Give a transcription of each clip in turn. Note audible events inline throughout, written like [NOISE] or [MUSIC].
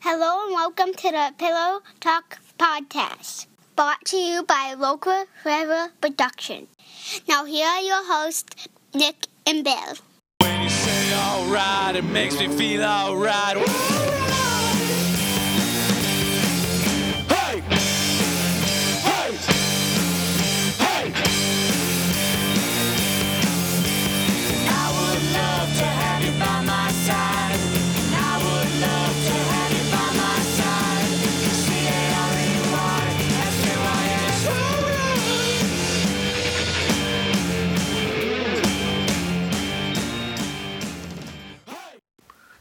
Hello and welcome to the Pillow Talk podcast, brought to you by Local Forever Production. Now here are your hosts, Nick and Bill. When you say alright, it makes me feel alright.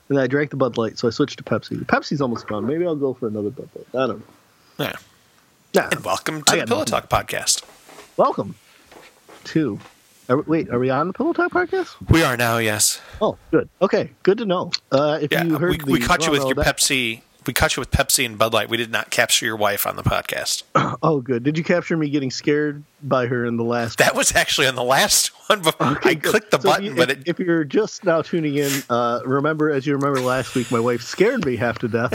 And I drank the Bud Light, so I switched to Pepsi. Pepsi's almost gone. Maybe I'll go for another Bud Light. I don't know. Yeah. Yeah. And welcome I to the Pillow nothing. Talk podcast. Welcome to. Are, wait, are we on the Pillow Talk podcast? We are now, yes. Oh, good. Okay, good to know. Uh, if Yeah, you heard we, we caught you with your that- Pepsi. We caught you with Pepsi and Bud Light. We did not capture your wife on the podcast. [LAUGHS] Oh, good. Did you capture me getting scared by her in the last? That was actually on the last [LAUGHS] one. Okay, I clicked the So if button, you- but if, it, if you're just now tuning in, uh, remember as you remember last week, my wife scared me half to death.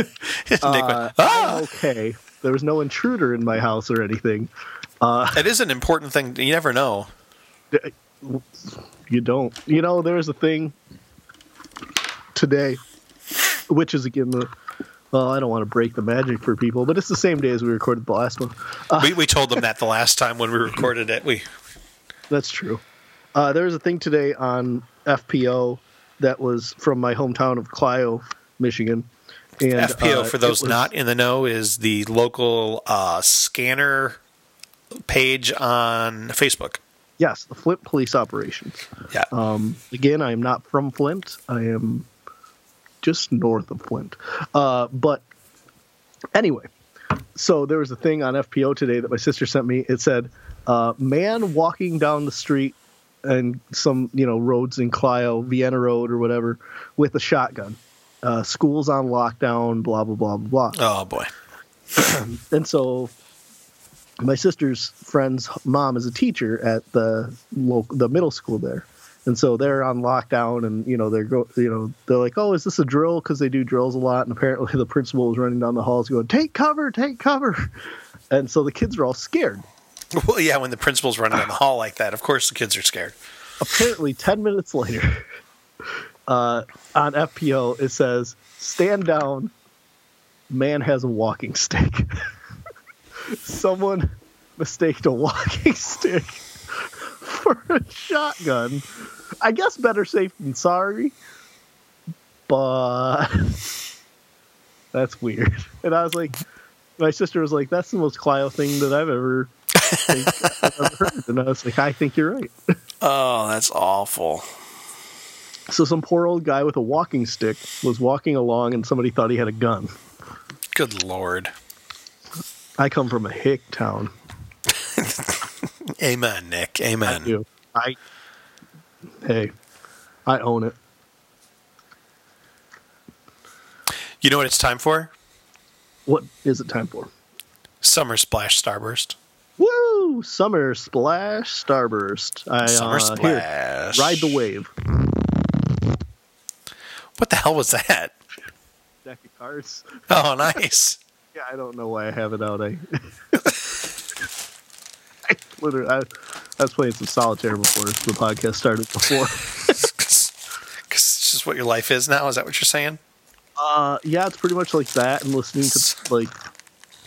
[LAUGHS] Uh, ah! Okay. There was no intruder in my house or anything. It is an important thing. You never know. You don't. You know, there was a thing today, [LAUGHS] which is again the. Well, I don't want to break the magic for people, but it's the same day as we recorded the last one. We, we [LAUGHS] told them that the last time when we recorded it. We That's true. Uh, there was a thing today on FPO that was from my hometown of Clio, Michigan. And FPO uh, for those was- not in the know is the local uh, scanner page on Facebook. Yes, the Flint Police Operations. Yeah, Um, again, I am not from Flint. I am just north of Flint. Uh, but anyway, so there was a thing on FPO today that my sister sent me. It said, uh, "Man walking down the street and some you know roads in Clio, Vienna Road or whatever, with a shotgun. Uh, schools on lockdown. Blah blah blah blah blah." oh boy. [CLEARS THROAT] and so my sister's friend's mom is a teacher at the local, the middle school there and so they're on lockdown and you know they're go you know they're like oh is this a drill? Because they do drills a lot and apparently the principal was running down the halls going take cover take cover. And so the kids are all scared. Well, yeah, when the principal's running down the hall like that, of course the kids are scared. apparently 10 minutes later [LAUGHS] uh, on fpo it says stand down. Man has a walking stick. [LAUGHS] Someone mistaked a walking [LAUGHS] stick for a shotgun i guess better safe than sorry but [LAUGHS] that's weird and i was like my sister was like that's the most clio thing that i've ever, I've ever heard and i was like i think you're right [LAUGHS] Oh, that's awful. So some poor old guy with a walking stick was walking along and somebody thought he had a gun. Good lord. I come from a hick town. [LAUGHS] Amen, Nick. Amen. You. I Hey, I own it. You know what it's time for? What is it time for? Summer Splash Starburst. Woo! Summer splash starburst. I Summer uh, here, Splash. ride the wave. What the hell was that? Deck of cards. Oh, nice. [LAUGHS] Yeah, I don't know why I have it out. I, I [LAUGHS] literally, I, I was playing some solitaire before the podcast started. Before, [LAUGHS] [LAUGHS] Because it's just what your life is now. Is that what you're saying? Uh, yeah, it's pretty much like that, and listening to like,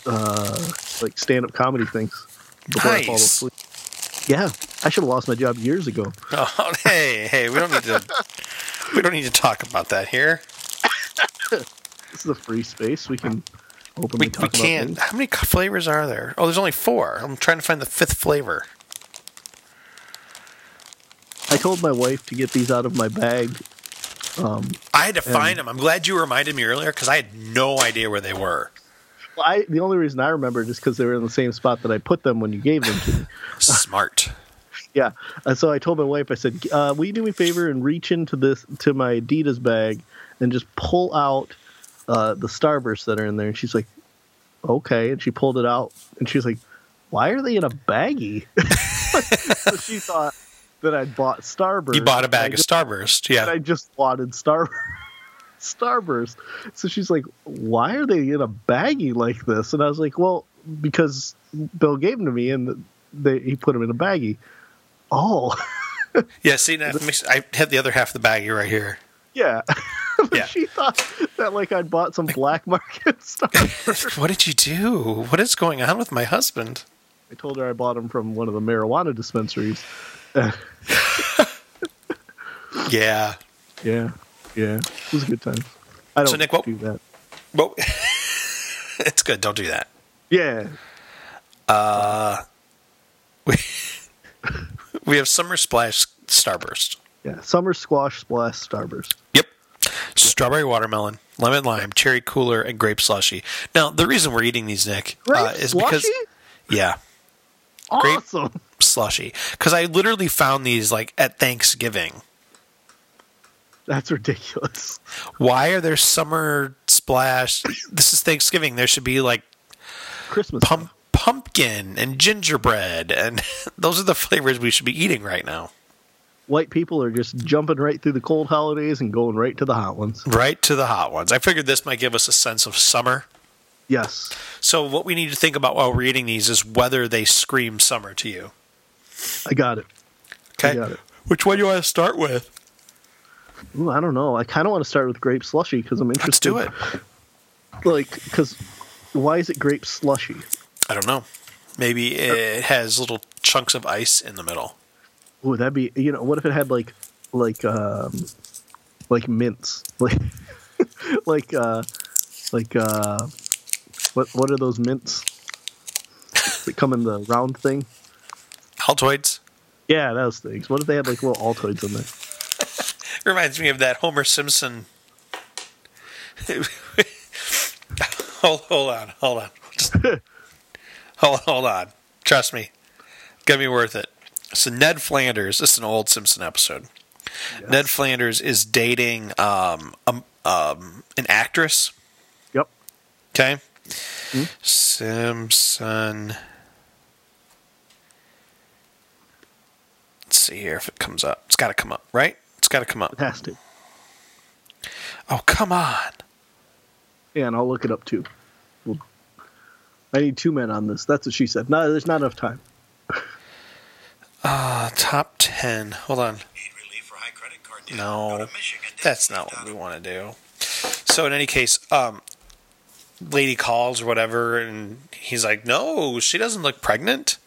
uh, like stand-up comedy things. before I fall asleep. Yeah, I should have lost my job years ago. [LAUGHS] Oh, hey, hey, we don't need to. we don't need to talk about that here. This is a free space. We can openly We, talk we about can't. things. How many flavors are there? Oh, there's only four. I'm trying to find the fifth flavor. I told my wife to get these out of my bag. I had to find them. I'm glad you reminded me earlier because I had no idea where they were. Well, I the only reason I remember is because they were in the same spot that I put them when you gave them to me. [LAUGHS] Smart. Yeah, and so I told my wife, I said, uh, "Will you do me a favor and reach into this to my Adidas bag and just pull out uh, the Starbursts that are in there?" And she's like, "Okay," and she pulled it out, and she's like, "Why are they in a baggie?" [LAUGHS] so she thought that I'd bought Starburst. You bought a bag of just, Starburst. and Yeah. I just wanted Starburst. [LAUGHS] Starburst. So she's like, "Why are they in a baggie like this?" And I was like, "Well, because Bill gave them to me, and they, he put them in a baggie." Oh, [LAUGHS] Yeah, see, now makes- I have the other half of the baggie right here. yeah. Yeah. [LAUGHS] she thought that like I'd bought some black market [LAUGHS] Starburst. [LAUGHS] What did you do? What is going on with my husband? I told her I bought them from one of the marijuana dispensaries. Yeah. Yeah, yeah, it was a good time. I don't So, Nick, what- do that. Well, it's good. Don't do that. Yeah, Uh, We, we have Summer Splash Starburst. yeah. Summer squash splash starburst. Yep. Strawberry watermelon, lemon lime, cherry cooler, and grape slushy. Now, the reason we're eating these, Nick, Grape uh, is because slushy? yeah, Grape- Awesome. slushy. Because I literally found these like at Thanksgiving. That's ridiculous. Why are there summer splash? This is Thanksgiving. There should be like Christmas. pump, pumpkin and gingerbread, and [LAUGHS] those are the flavors we should be eating right now. White people are just jumping right through the cold holidays and going right to the hot ones. Right to the hot ones. I figured this might give us a sense of summer. Yes. So, what we need to think about while we're eating these is whether they scream summer to you. I got it. Okay. I got it. Which one do you want to start with? Ooh, I don't know. I kind of want to start with grape slushy because I'm interested. Let's do it. Like, because why is it grape slushy? I don't know. Maybe it has little chunks of ice in the middle. Ooh, that'd be. You know, what if it had like, like, um, like mints, [LAUGHS] like, like, uh, like, uh, what what are those mints that come in the round thing? Altoids Yeah, those things. What if they had like little Altoids in there? [LAUGHS] reminds me of that Homer Simpson. [LAUGHS] hold, hold on, hold on, Just- hold, hold on. Trust me, gonna be worth it. So Ned Flanders, this is an old Simpson episode. Ned Flanders is dating um, um, um, an actress. Yep. Okay. Simpson. Let's see here if it comes up. It's got to come up, right? It's got to come up. It has to. Oh, come on. Yeah, and I'll look it up too. Well, I need two men on this. That's what she said. No, there's not enough time. Uh, top 10. Hold on. Need relief for high credit card? No, Go to Michigan That's not what we want to do. So, in any case, um, lady calls or whatever, and he's like, No, she doesn't look pregnant.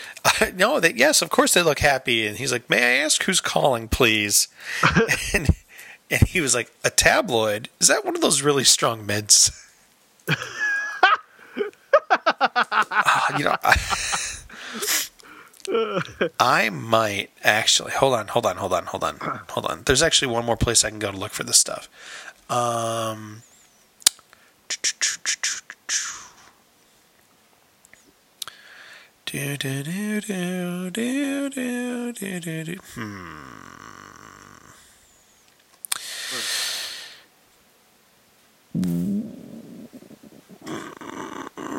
[LAUGHS] no, that yes, of course they look happy. And he's like, May I ask who's calling, please? [LAUGHS] and, and he was like, A tabloid? Is that one of those really strong meds? [LAUGHS] Ah, you know, I, I might actually hold on, hold on, hold on, hold on, hold on. There's actually one more place I can go to look for this stuff. Um, do, do, do, do, do, do, do, do, do. Hmm.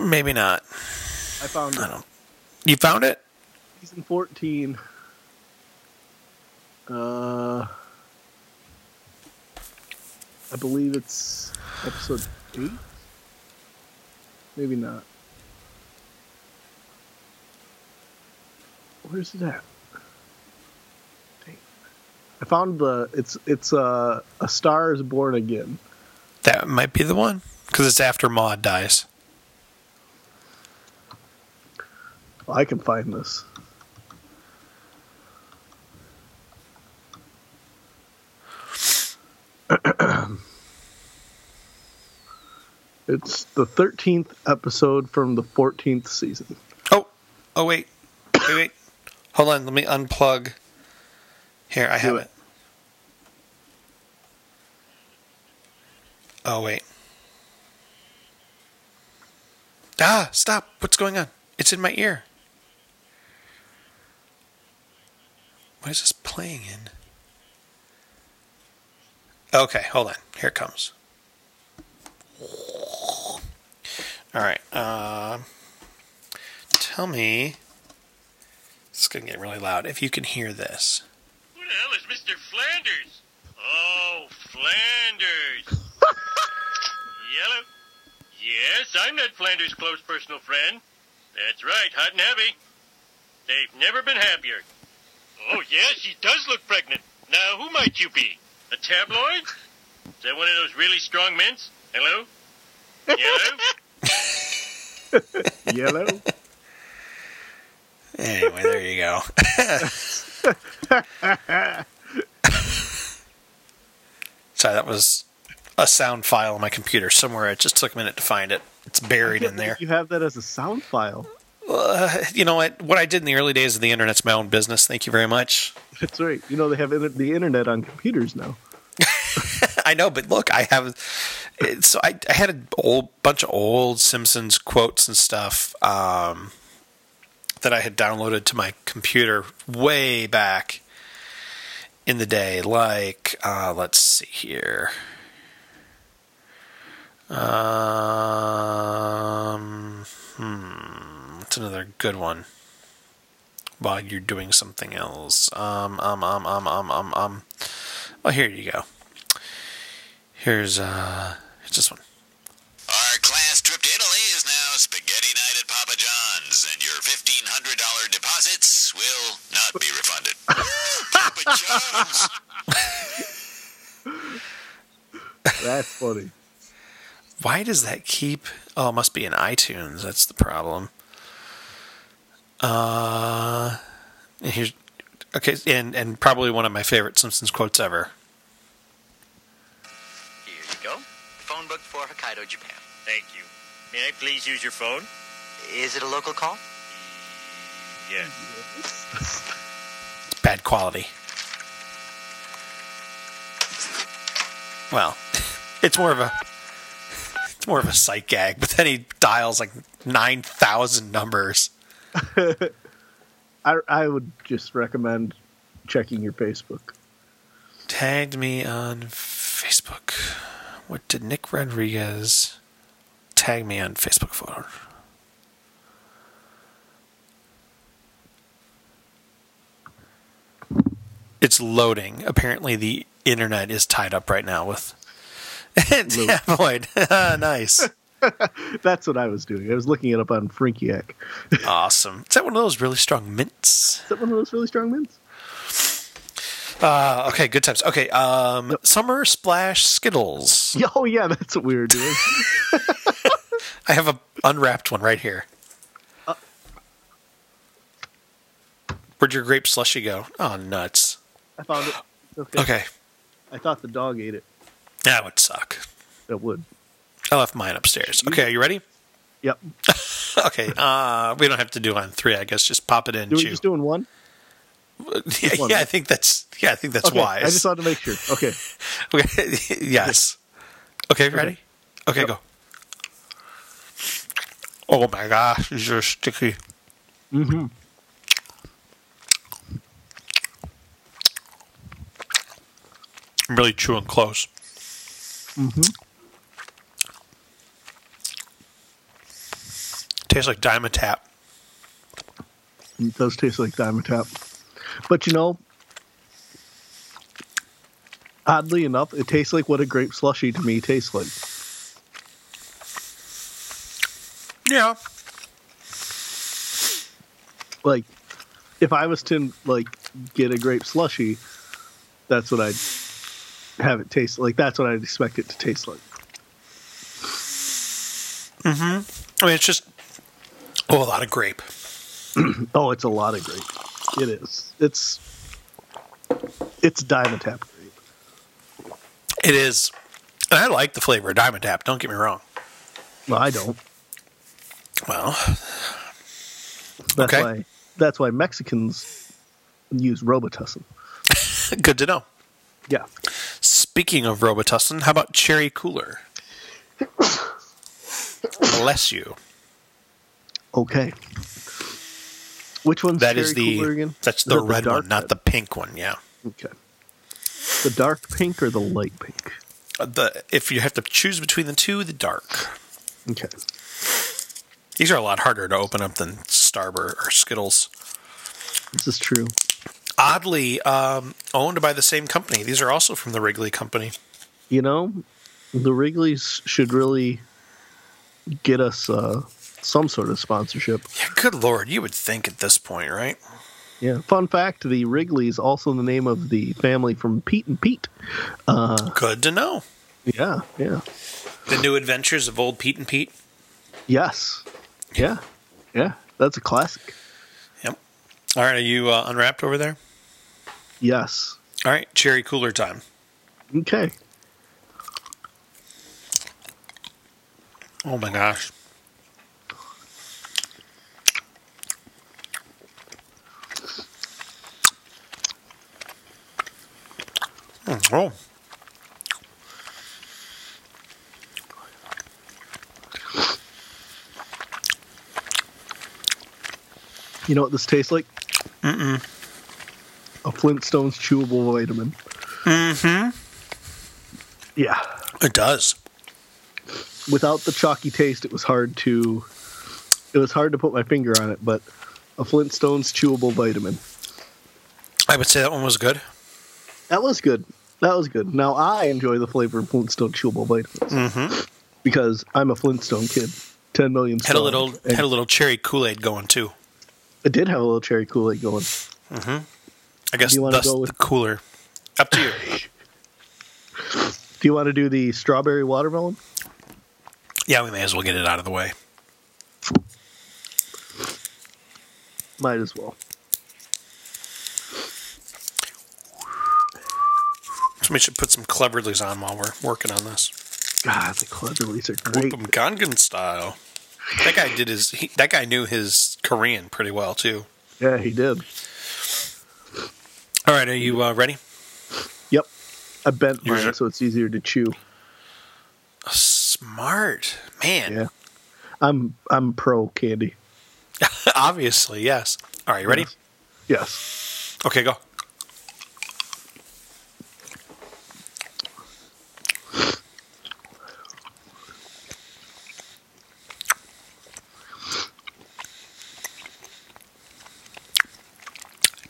Maybe not. I found it. I don't. You found it? Season 14. Uh, I believe it's episode 8? Maybe not. Where's it at? Dang. I found the it's it's uh, a star is born again. That might be the one because it's after Maud dies. I can find this. [CLEARS THROAT] it's the 13th episode from the 14th season. Oh, oh wait, wait, wait. Hold on, let me unplug. Here, I have it. it. Oh wait. Ah, stop! What's going on? It's in my ear. What is this playing in? Okay, hold on. Here it comes. All right. Uh, tell me. It's gonna get really loud. If you can hear this. Who the hell is Mr. Flanders? Oh, Flanders. [LAUGHS] Yellow? Yes, I'm Ned Flanders' close personal friend. That's right, hot and heavy. They've never been happier. Oh, yes, she does look pregnant. Now, who might you be? A tabloid? Is that one of those really strong mints? Hello? Yellow? [LAUGHS] Yellow. Anyway, there you go. [LAUGHS] Sorry, that was a sound file on my computer somewhere. It just took a minute to find it. It's buried in there. You have that as a sound file. Uh, you know what? What I did in the early days of the internet's my own business. Thank you very much. That's right. You know they have the internet on computers now. [LAUGHS] I know, but look, I have. So I, I had a old bunch of old Simpsons quotes and stuff um, that I had downloaded to my computer way back in the day. Like, uh, let's see here. Um, another good one? While you're doing something else. Um, um, um, um, um, um, um. Oh, here you go. Here's uh, here's this one. Our class trip to Italy is now spaghetti night at Papa John's, and your $1,500 deposits will not be refunded. [LAUGHS] Papa John's! That's funny. Why does that keep? Oh, it must be in iTunes. That's the problem. Uh, and here's okay, and and probably one of my favorite Simpsons quotes ever. Here you go. Phone book for Hokkaido, Japan. Thank you. May I please use your phone? Is it a local call? Yes. It's bad quality. Well, [LAUGHS] it's more of a it's more of a sight gag, but then he dials like nine thousand numbers. [LAUGHS] I I would just recommend checking your Facebook. Tagged me on Facebook. What did Nick Rodriguez tag me on Facebook for? It's loading. Apparently, the internet is tied up right now with [LAUGHS] tabloid. [LAUGHS] nice, [LAUGHS] That's what I was doing. I was looking it up on Frinkiac. [LAUGHS] Awesome. Is that one of those really strong mints? Is that one of those really strong mints? Uh, okay, good times. Okay, um, summer splash Skittles. [LAUGHS] Oh yeah, that's what we were doing. I have a unwrapped one right here. Where'd your grape slushy go? Oh, nuts. I found it. Okay. [GASPS] Okay, I thought the dog ate it. that would suck. It would. I left mine upstairs. Okay, are you ready? Yep. [LAUGHS] Okay, uh, we don't have to do on three. I guess just pop it in. We chew. just doing one? [LAUGHS] yeah, one, yeah, I think that's yeah, I think that's Okay. wise. I just wanted to make sure. Okay. [LAUGHS] Okay, yes. Okay, ready? Okay, Yep. go. Oh my gosh, these are sticky. Mm-hmm. I'm really chewing close. Mm-hmm. Tastes like Dimetapp. It does taste like Dimetapp. But you know, oddly enough, it tastes like what a grape slushy to me tastes like. Yeah. Like, if I was to like get a grape slushy, that's what I'd have it taste like. That's what I'd expect it to taste like. Mm hmm. I mean, it's just oh, a lot of grape. [CLEARS THROAT] Oh, it's a lot of grape. It is. It's it's Dimetapp grape. It is. And I like the flavor of Dimetapp. Don't get me wrong. Well, I don't. Well, That's Okay. why. That's why Mexicans use Robitussin. [LAUGHS] good to know. Yeah. Speaking of Robitussin, how about Cherry Cooler? [COUGHS] Bless you. Okay. Which one's That is the Cooler again? that's Is the red dark one, not red? the pink one. Yeah. Okay. The dark pink or the light pink? Uh, The if you have to choose between the two, the dark. Okay. These are a lot harder to open up than Starburst or Skittles. This is true. Oddly, um, owned by the same company. These are also from the Wrigley Company. You know, The Wrigley's should really get us uh, some sort of sponsorship. Yeah, good lord, you would think at this point, right? Yeah. Fun fact: the Wrigley's also the name of the family from Pete and Pete. Uh, Good to know. Yeah. Yeah. The new adventures of old Pete and Pete. Yes. Yeah. Yeah. That's a classic. Yep. All right, are you uh, unwrapped over there? Yes. All right, cherry cooler time. Okay. Oh my gosh. Oh, You know what this tastes like? Mm-mm. A Flintstones chewable vitamin. Mm-hmm. Yeah. it does. Without the chalky taste, it was hard to. It was hard to put my finger on it, but a Flintstones chewable vitamin. I would say that one was good. That was good. That was good. Now I enjoy the flavor of Flintstone chewable vitamins mm-hmm. because I'm a Flintstone kid. Ten million. Had a little had a little cherry Kool Aid going too. It did have a little cherry Kool Aid going. Mm-hmm. I guess you thus go with- the cooler. Up to you. [LAUGHS] Do you want to do the strawberry watermelon? yeah, we may as well get it out of the way. Might as well. Somebody should put some Cleverlys on while we're working on this. God, the Cleverlys are Whoop great. 'em Gangnam style. That guy did his. He, that guy knew his Korean pretty well too. Yeah, he did. All right, are you uh, ready? Yep. I bent mine are- so it's easier to chew. Smart man. Yeah. I'm I'm pro candy. [LAUGHS] Obviously, yes. All right, you ready? Yes. Okay, go.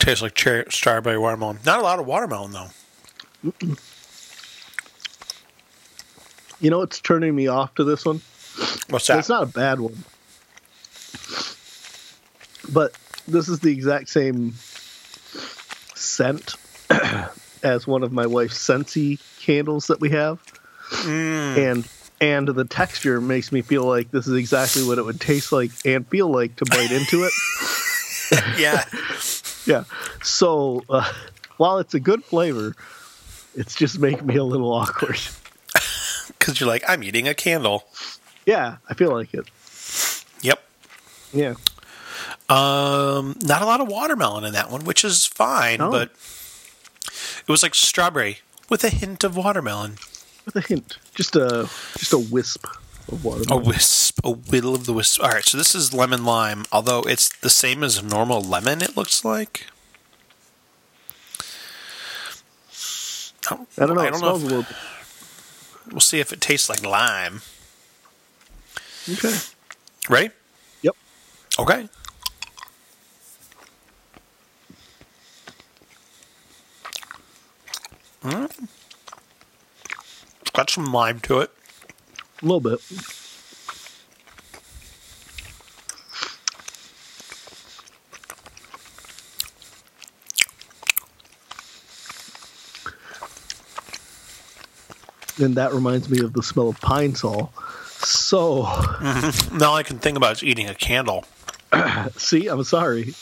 Tastes like cherry, strawberry watermelon. Not a lot of watermelon though. You know what's turning me off to this one? What's that? It's not a bad one. But this is the exact same scent [CLEARS THROAT] as one of my wife's Scentsy candles that we have. Mm. And and the texture makes me feel like this is exactly what it would taste like and feel like to bite into it. [LAUGHS] yeah. [LAUGHS] Yeah. So uh, while it's a good flavor, it's just making me a little awkward. [LAUGHS] Because you're like, I'm eating a candle. Yeah, I feel like it. Yep. Yeah. Um, not a lot of watermelon in that one, which is fine, Oh. but it was like strawberry with a hint of watermelon. With a hint. Just a just a wisp A watermelon. wisp, a whittle of the wisp. All right, so this is lemon lime, although it's the same as normal lemon. It looks like. Oh, I don't know. I don't know. if- a we'll see if it tastes like lime. Okay. Ready? Yep. Okay. Mm. It's got some lime to it. A little bit. And that reminds me of the smell of pine sol. So, [LAUGHS] Now all I can think about is eating a candle. [COUGHS] see, I'm sorry.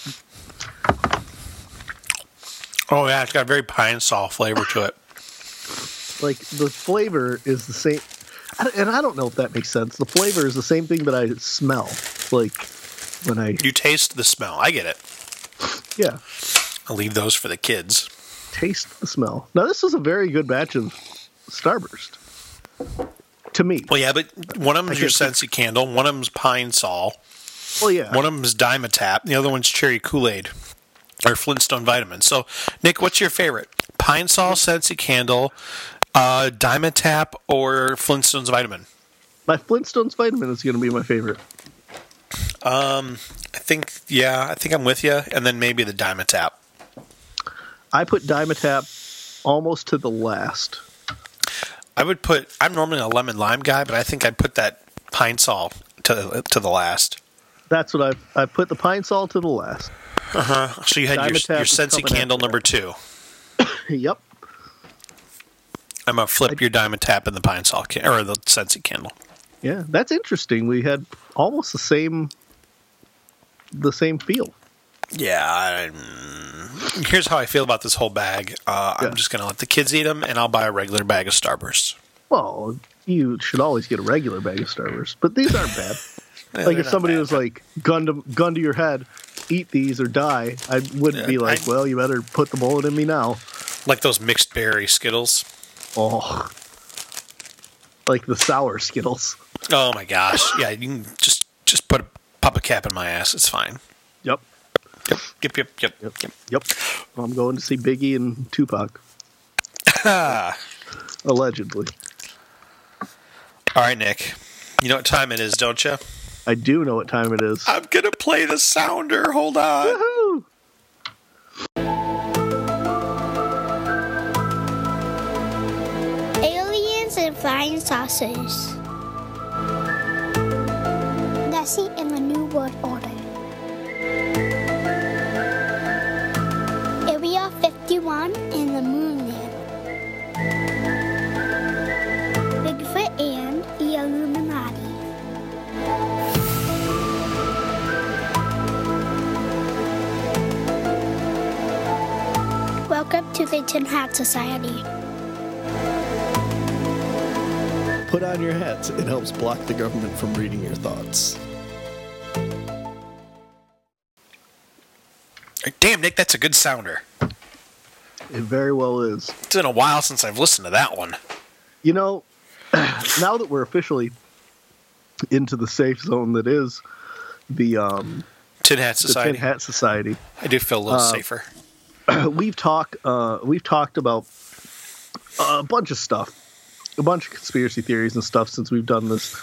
Oh yeah, it's got a very pine sol flavor to it. Like the flavor is the same, and I don't know if that makes sense. The flavor is the same thing that I smell. Like when I, You taste the smell. I get it. yeah, I'll leave those for the kids. taste the smell. Now this is a very good batch of Starburst. To me, Well, yeah, but one of them's your can't candle, one of them's pine sol, well, yeah, one of them's Dimetapp, the other one's cherry Kool Aid or Flintstone vitamins. So, Nick, what's your favorite? Pine sol, Scentsy candle, uh, Dimetapp, or Flintstones vitamin? my Flintstones vitamin is going to be my favorite. Um, I think, yeah, I think I'm with you, and then maybe the Dimetapp. I put Dimetapp almost to the last. I would put. I'm normally a lemon lime guy, but I think I'd put that pine sol to to the last. That's what I I put the pine sol to the last. Uh huh. So you had your, Dimetapp your Scentsy coming candle number two. [COUGHS] yep. I'm gonna flip your Dimetapp in the pine sol can- or the Scentsy candle. Yeah, that's interesting. We had almost the same the same feel. Yeah. I, mm, here's how I feel about this whole bag. Uh, Yeah. I'm just gonna let the kids eat them, and I'll buy a regular bag of Starburst. Well, you should always get a regular bag of Starburst, but these aren't bad. Yeah, [LAUGHS] like if somebody bad. was like gun to gun to your head, eat these or die, I wouldn't Yeah, be like, I- well, you better put the bullet in me now. like those mixed berry Skittles. Oh, like the sour Skittles. Oh my gosh! Yeah, you can just just put a pop a cap in my ass. It's fine. Yep, Yep, yep, yep, yep, yep, yep. yep. I'm going to see Biggie and Tupac, [LAUGHS] allegedly. All right, Nick. You know what time it is, don't you? I do know what time it is. I'm gonna play the sounder. Hold on. Flying saucers. Nessie in the New World Order. Area 51 in the moon land. Bigfoot and the Illuminati. Welcome to the Tin Hat Society. Put on your hats. It helps block the government from reading your thoughts. Damn, Nick, that's a good sounder. It very well is. It's been a while since I've listened to that one. You know, [CLEARS THROAT] now that we're officially into the safe zone that is the um Tin Hat the Society. Tin Hat Society, I do feel a little Uh, safer. [CLEARS THROAT] we've talked uh we've talked about a bunch of stuff, a bunch of conspiracy theories and stuff since we've done this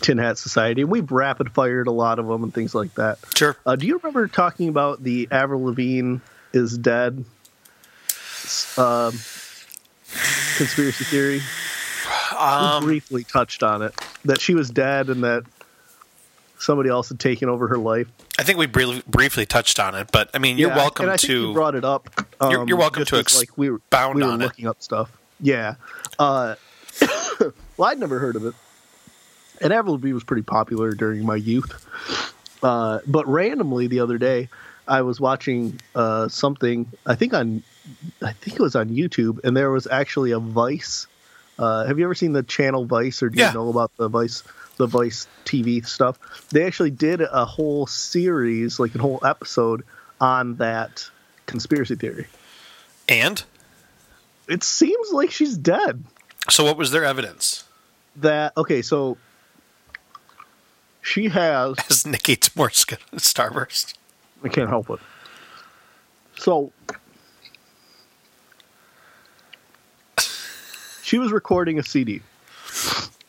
Tin Hat Society. We've rapid fired a lot of them and things like that. Sure. Uh, do you remember talking about the Avril Lavigne is dead um, conspiracy theory? Um, we briefly touched on it that she was dead and that somebody else had taken over her life. I think we briefly, briefly touched on it, but I mean, you're Yeah, welcome and I think to. you brought it up. You're- um, you're welcome to as, like we were expound we were on it. looking up stuff. Yeah. Uh, [COUGHS] well, I'd never heard of it, and Avril Lavigne was pretty popular during my youth. Uh, but randomly the other day, I was watching uh, something. I think on, I think it was on YouTube, and there was actually a Vice. Uh, have you ever seen the channel Vice, or do Yeah. you know about the Vice, the Vice TV stuff? They actually did a whole series, like a whole episode, on that conspiracy theory. and It seems like she's dead. So, what was their evidence? That okay, so she has [LAUGHS] As Nick eats more Starburst. I can't help it. So she was recording a CD.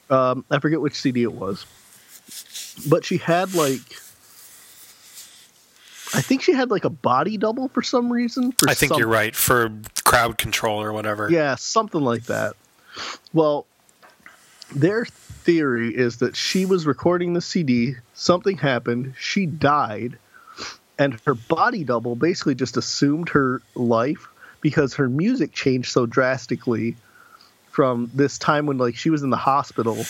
Um, I forget which CD it was, but she had like, I think she had like a body double for some reason. For I think some- you're right for crowd control or whatever. Yeah, something like that. Well, their theory is that she was recording the CD, something happened, she died, and her body double basically just assumed her life because her music changed so drastically from this time when like she was in the hospital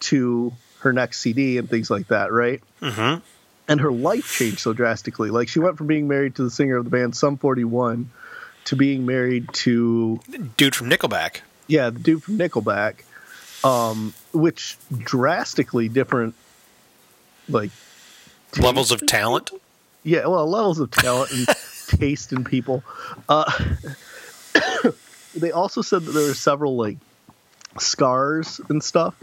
to her next CD and things like that, right? Mm-hmm. and her life changed so drastically. Like she went from being married to the singer of the band Sum 41 to being married to Dude from Nickelback. Yeah, the dude from Nickelback, um, which drastically different like Levels of talent. yeah, well, levels of talent and [LAUGHS] taste in people. Uh, [COUGHS] they also said that there were several like scars and stuff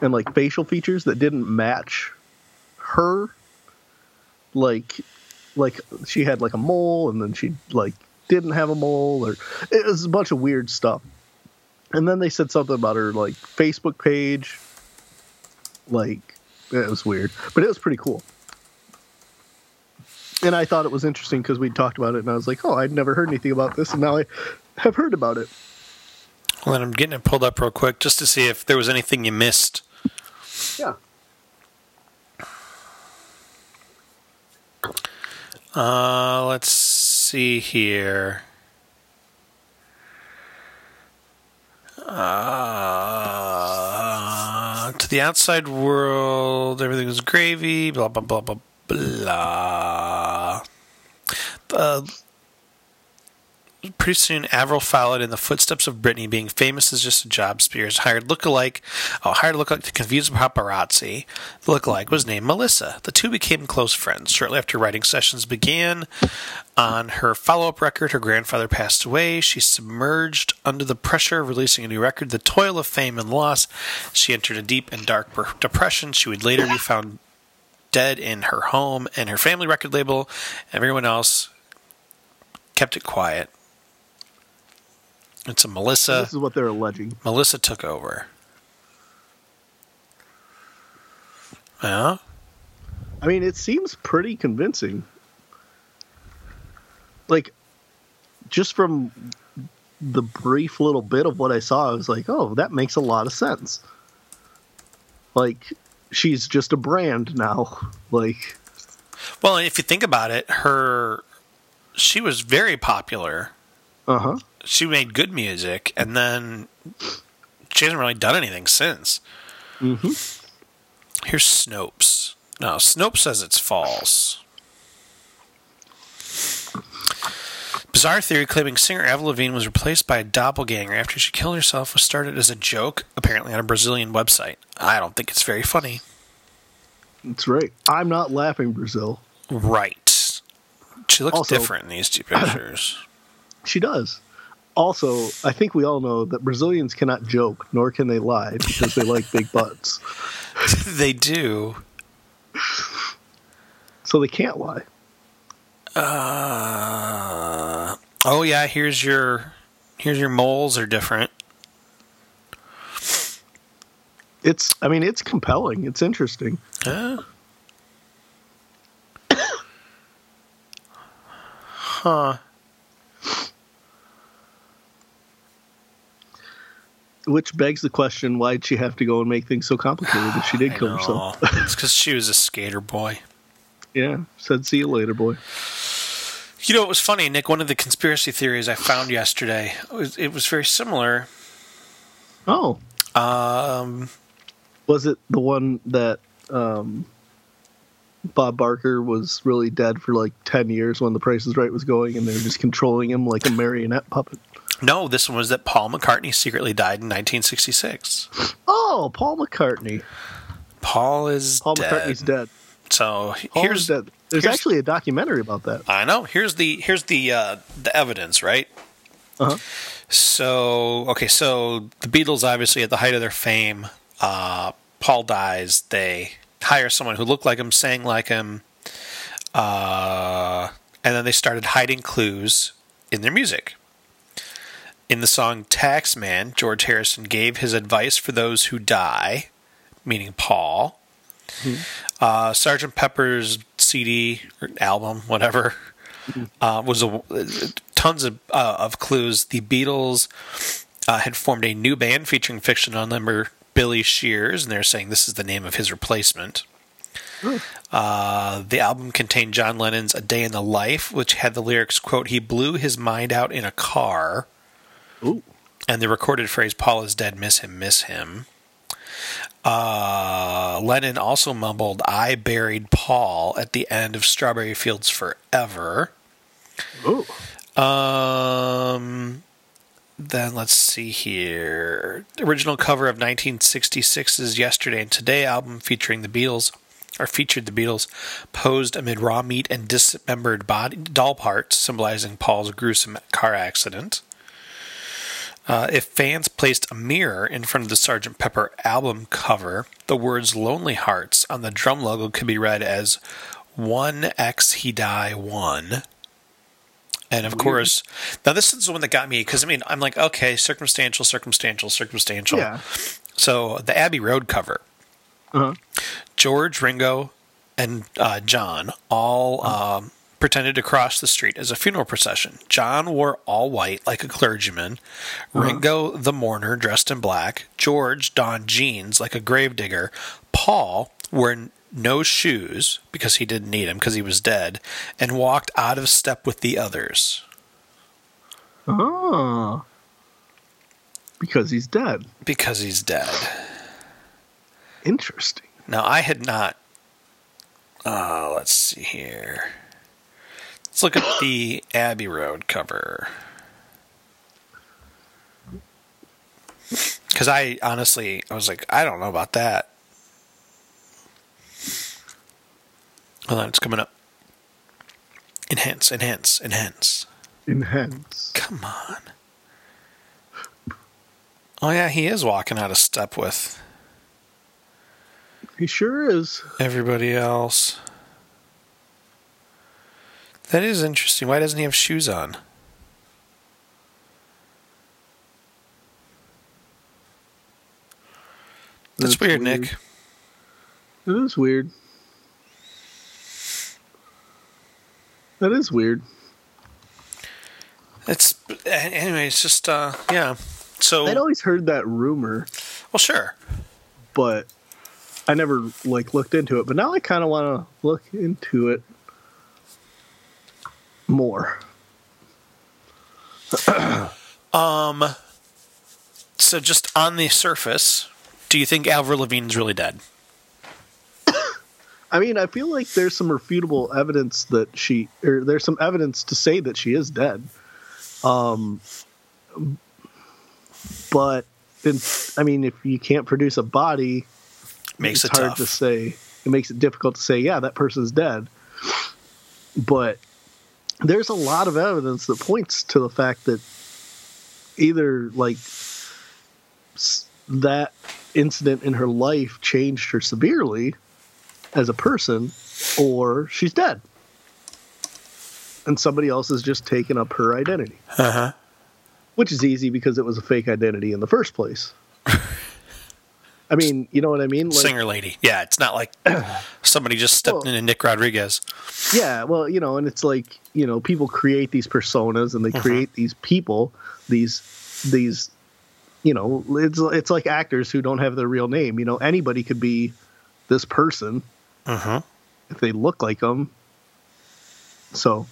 and like facial features that didn't match her. Like, like she had like a mole, and then she like didn't have a mole, or it was a bunch of weird stuff. And then they said something about her like Facebook page. Like, it was weird, but it was pretty cool and I thought it was interesting because we talked about it, and I was like, "Oh, I'd never heard anything about this, and now I have heard about it." Well, then I'm getting it pulled up real quick just to see if there was anything you missed. Yeah. Uh, let's see here. Uh, to the outside world, everything was gravy. Blah blah blah blah blah. Uh, pretty soon, Avril followed in the footsteps of Britney, being famous as just a job. Spears hired lookalike, oh, hired lookalike to confuse paparazzi. The lookalike was named Melissa. The two became close friends. Shortly after writing sessions began, on her follow-up record, her grandfather passed away. She submerged under the pressure of releasing a new record, the toil of fame and loss. She entered a deep and dark depression. She would later be found dead in her home, and her family record label, everyone else kept it quiet. It's a Melissa. this is what they're alleging. Melissa took over. Yeah. I mean, it seems pretty convincing. Like, just from the brief little bit of what I saw, I was like, oh, that makes a lot of sense. Like, she's just a brand now. [LAUGHS] Like, Well, if you think about it, her she was very popular. uh huh. She made good music, and then she hasn't really done anything since. Mm-hmm. Here's Snopes. No, Snopes says it's false. Bizarre theory claiming singer Avril Lavigne was replaced by a doppelganger after she killed herself was started as a joke, apparently on a Brazilian website. I don't think it's very funny. That's right. I'm not laughing, Brazil. Right. She looks Also- different in these two pictures. [COUGHS] She does. Also, I think we all know that Brazilians cannot joke, nor can they lie because they like big butts. [LAUGHS] they do. So they can't lie. Uh, oh yeah, here's your here's your moles are different. It's, I mean, it's compelling. It's interesting. Huh? [COUGHS] huh. Which begs the question: Why'd she have to go and make things so complicated if she did I kill know. herself? it's because she was a skater boy. yeah, said, "See you later, boy." You know, it was funny, Nick. One of the conspiracy theories I found yesterday was it was very similar. Oh, Um, was it the one that um, Bob Barker was really dead for like ten years when The Price is Right was going, and they were just controlling him like a marionette puppet? No, this one was that Paul McCartney secretly died in 1966. Oh, Paul McCartney. Paul is Paul dead. McCartney's dead. So Paul here's dead. There's here's- actually a documentary about that. I know. Here's the here's the uh, the evidence, right? Uh-huh. So okay, so the Beatles obviously at the height of their fame, uh, Paul dies. They hire someone who looked like him, sang like him, uh, and then they started hiding clues in their music. In the song "Taxman," George Harrison gave his advice for those who die, meaning Paul. Uh, Sergeant Pepper's CD or album, whatever, uh, was a, tons of uh, of clues. The Beatles uh, had formed a new band featuring fictional member Billy Shears, and they're saying this is the name of his replacement. Uh, the album contained John Lennon's "A Day in the Life," which had the lyrics "quote He blew his mind out in a car," Ooh. and the recorded phrase "Paul is dead, miss him, miss him." Uh, Lennon also mumbled "I buried Paul" at the end of "Strawberry Fields Forever." Ooh. Um, then let's see here. The original cover of 1966's "Yesterday and Today" album featuring the Beatles, or featured the Beatles posed amid raw meat and dismembered body doll parts, symbolizing Paul's gruesome car accident. Uh, if fans placed a mirror in front of the Sgt. Pepper album cover, the words "Lonely Hearts" on the drum logo could be read as "One X He Die One." And of course, now this is the one that got me because I mean, I'm like, okay, circumstantial, circumstantial, circumstantial. Yeah. So the Abbey Road cover, Uh-huh. George, Ringo, and uh, John all um, pretended to cross the street as a funeral procession. John wore all white like a clergyman. Ringo, the mourner, dressed in black. George donned jeans like a gravedigger. Paul wore no shoes because he didn't need them because he was dead and walked out of step with the others. Oh. Because he's dead. Because he's dead. Interesting. Now, I had not. Uh, let's see here. Let's look at the Abbey Road cover. Because I honestly, I was like, I don't know about that. Hold on, it's coming up. Enhance, enhance, enhance. Enhance. Come on. Oh, yeah, he is walking out of step with He sure is. everybody else. That is interesting. Why doesn't he have shoes on? That's, weird, Nick. That is weird. That is weird. It's anyway. It's just uh, yeah. So I'd always heard that rumor, well, sure. but I never like looked into it. But now I kind of want to look into it more. [CLEARS THROAT] Um. So just on the surface, do you think Avril Lavigne's really dead? [COUGHS] I mean, I feel like there's some refutable evidence that she, or there's some evidence to say that she is dead. Um, but in, I mean, if you can't produce a body, Makes it's it hard tough. to say. It makes it difficult to say, yeah, that person's dead. But there's a lot of evidence that points to the fact that either like that incident in her life changed her severely as a person, or she's dead. And somebody else has just taken up her identity. Uh huh. Which is easy because it was a fake identity in the first place. [LAUGHS] I mean, you know what I mean? Like, Singer lady. Yeah, it's not like [CLEARS THROAT] somebody just stepped Well- into Nick Rodriguez. Yeah, well, you know, and it's like, you know, people create these personas and they Uh-huh. create these people, these these you know, it's it's like actors who don't have their real name, you know, anybody could be this person huh. if they look like them. So,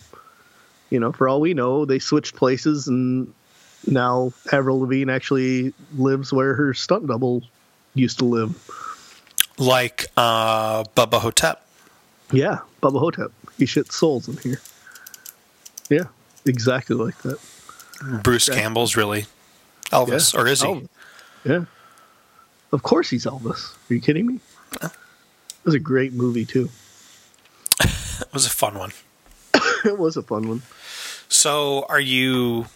you know, for all we know, they switched places and now Avril Lavigne actually lives where her stunt double used to live. Like uh, Bubba Hotep. Yeah, Bubba Hotep. He shit souls in here. Yeah, exactly like that. Bruce Campbell's really Elvis, Yeah, or is he? Elvis. Yeah. Of course he's Elvis. Are you kidding me? It was a great movie too. [LAUGHS] It was a fun one. it was a fun one. So, are you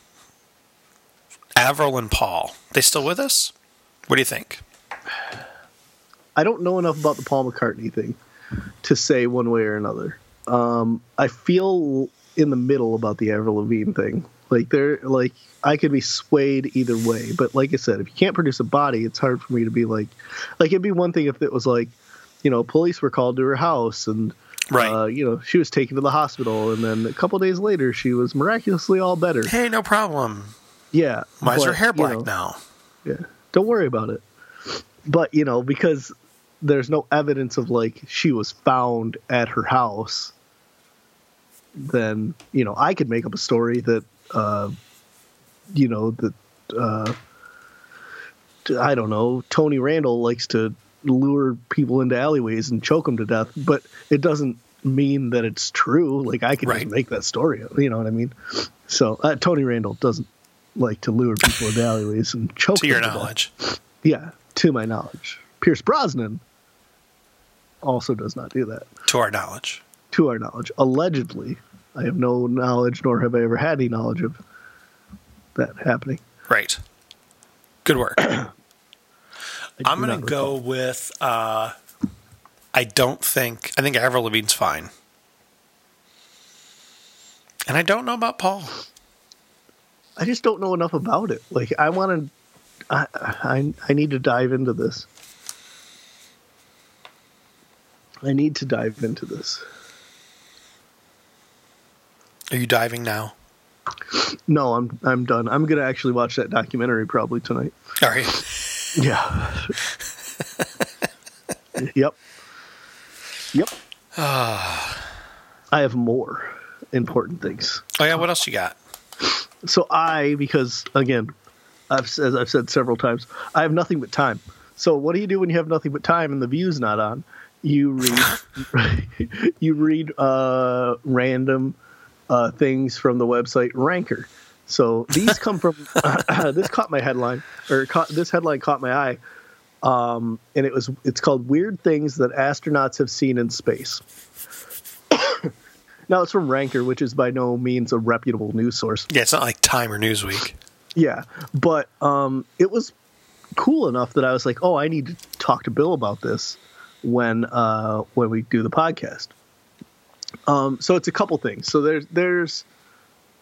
Avril and Paul? They still with us? What do you think? I don't know enough about the Paul McCartney thing to say one way or another. Um, I feel in the middle about the Avril Lavigne thing. Like they're like I could be swayed either way, but like I said, if you can't produce a body, it's hard for me to be like like it'd be one thing if it was like, you know, police were called to her house and Right. uh, you know, she was taken to the hospital and then a couple days later she was miraculously all better. hey, no problem. Yeah. Why is her hair you black know, now? Yeah. Don't worry about it. But, you know, because there's no evidence of like she was found at her house, then, you know, I could make up a story that, uh, you know, that, uh, I don't know, Tony Randall likes to lure people into alleyways and choke them to death, but it doesn't mean that it's true. Like, I could Right. just make that story you know what I mean? So, uh, Tony Randall doesn't like to lure people into alleyways and choke them To your knowledge. Yeah, to my knowledge. Pierce Brosnan also does not do that, To our knowledge. to our knowledge. Allegedly, I have no knowledge, nor have I ever had any knowledge of that happening. Right. Good work. [CLEARS THROAT] I'm going to go with uh, I don't think, I think Avril Lavigne's fine. And I don't know about Paul. I just don't know enough about it. Like, I want to. I, I I need to dive into this. I need to dive into this. Are you diving now? No, I'm I'm done. I'm gonna actually watch that documentary probably tonight. All right. Yeah. yep. Yep. I have more important things. Oh yeah. What else you got? So I, because again, I've as I've said several times, I have nothing but time. So what do you do when you have nothing but time and the view's not on? You read, [LAUGHS] you read uh, random uh, things from the website Ranker. So these come from [LAUGHS] [COUGHS] [COUGHS] this caught my headline or caught, this headline caught my eye, um, and it was it's called "Weird Things That Astronauts Have Seen in Space." [COUGHS] now it's from Ranker, which is by no means a reputable news source. Yeah, it's not like Time or Newsweek. Yeah, but um, it was cool enough that I was like, "Oh, I need to talk to Bill about this when uh, when we do the podcast." Um, so it's a couple things. So there's there's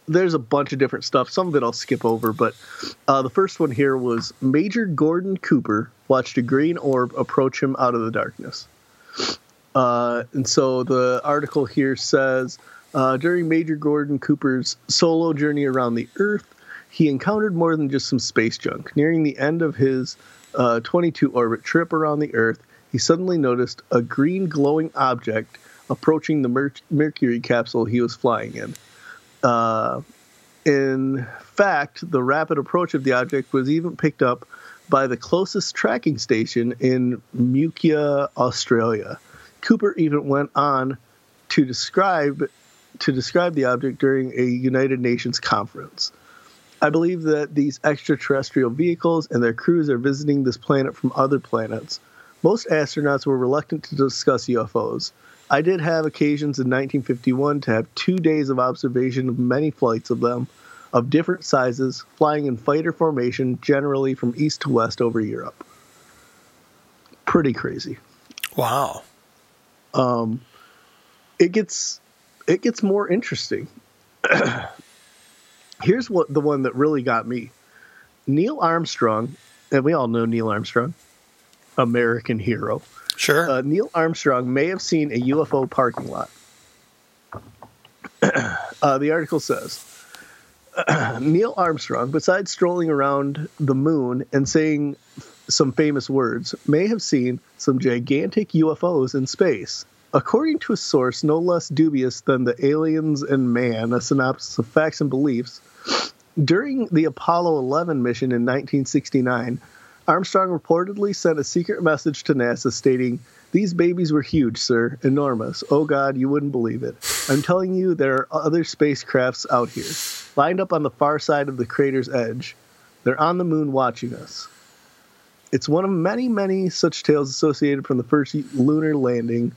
there's a bunch of different stuff. Some of it I'll skip over, but uh, the first one here was Major Gordon Cooper watched a green orb approach him out of the darkness. Uh, and so the article here says uh, during Major Gordon Cooper's solo journey around the Earth, he encountered more than just some space junk. Nearing the end of his uh, 22 orbit trip around the Earth, he suddenly noticed a green glowing object approaching the Mer- Mercury capsule he was flying in. Uh, in fact, the rapid approach of the object was even picked up by the closest tracking station in Muchea, Australia. Cooper even went on to describe to describe the object during a United Nations conference. I believe that these extraterrestrial vehicles and their crews are visiting this planet from other planets. Most astronauts were reluctant to discuss UFOs. I did have occasions in 1951 to have two days of observation of many flights of them, of different sizes, flying in fighter formation, generally from east to west over Europe. Pretty crazy. Wow. Um, It gets it gets more interesting. [CLEARS THROAT] Here's what the one that really got me. Neil Armstrong, and we all know Neil Armstrong, American hero. Sure. Uh, Neil Armstrong may have seen a UFO parking lot. [CLEARS THROAT] uh, the article says [CLEARS THROAT] Neil Armstrong, besides strolling around the moon and saying some famous words, may have seen some gigantic UFOs in space. According to a source no less dubious than the aliens and man, a synopsis of facts and beliefs, during the Apollo 11 mission in 1969, Armstrong reportedly sent a secret message to NASA stating, These babies were huge, sir, enormous. Oh God, you wouldn't believe it. I'm telling you, there are other spacecrafts out here, lined up on the far side of the crater's edge. They're on the moon watching us. It's one of many, many such tales associated from the first lunar landing.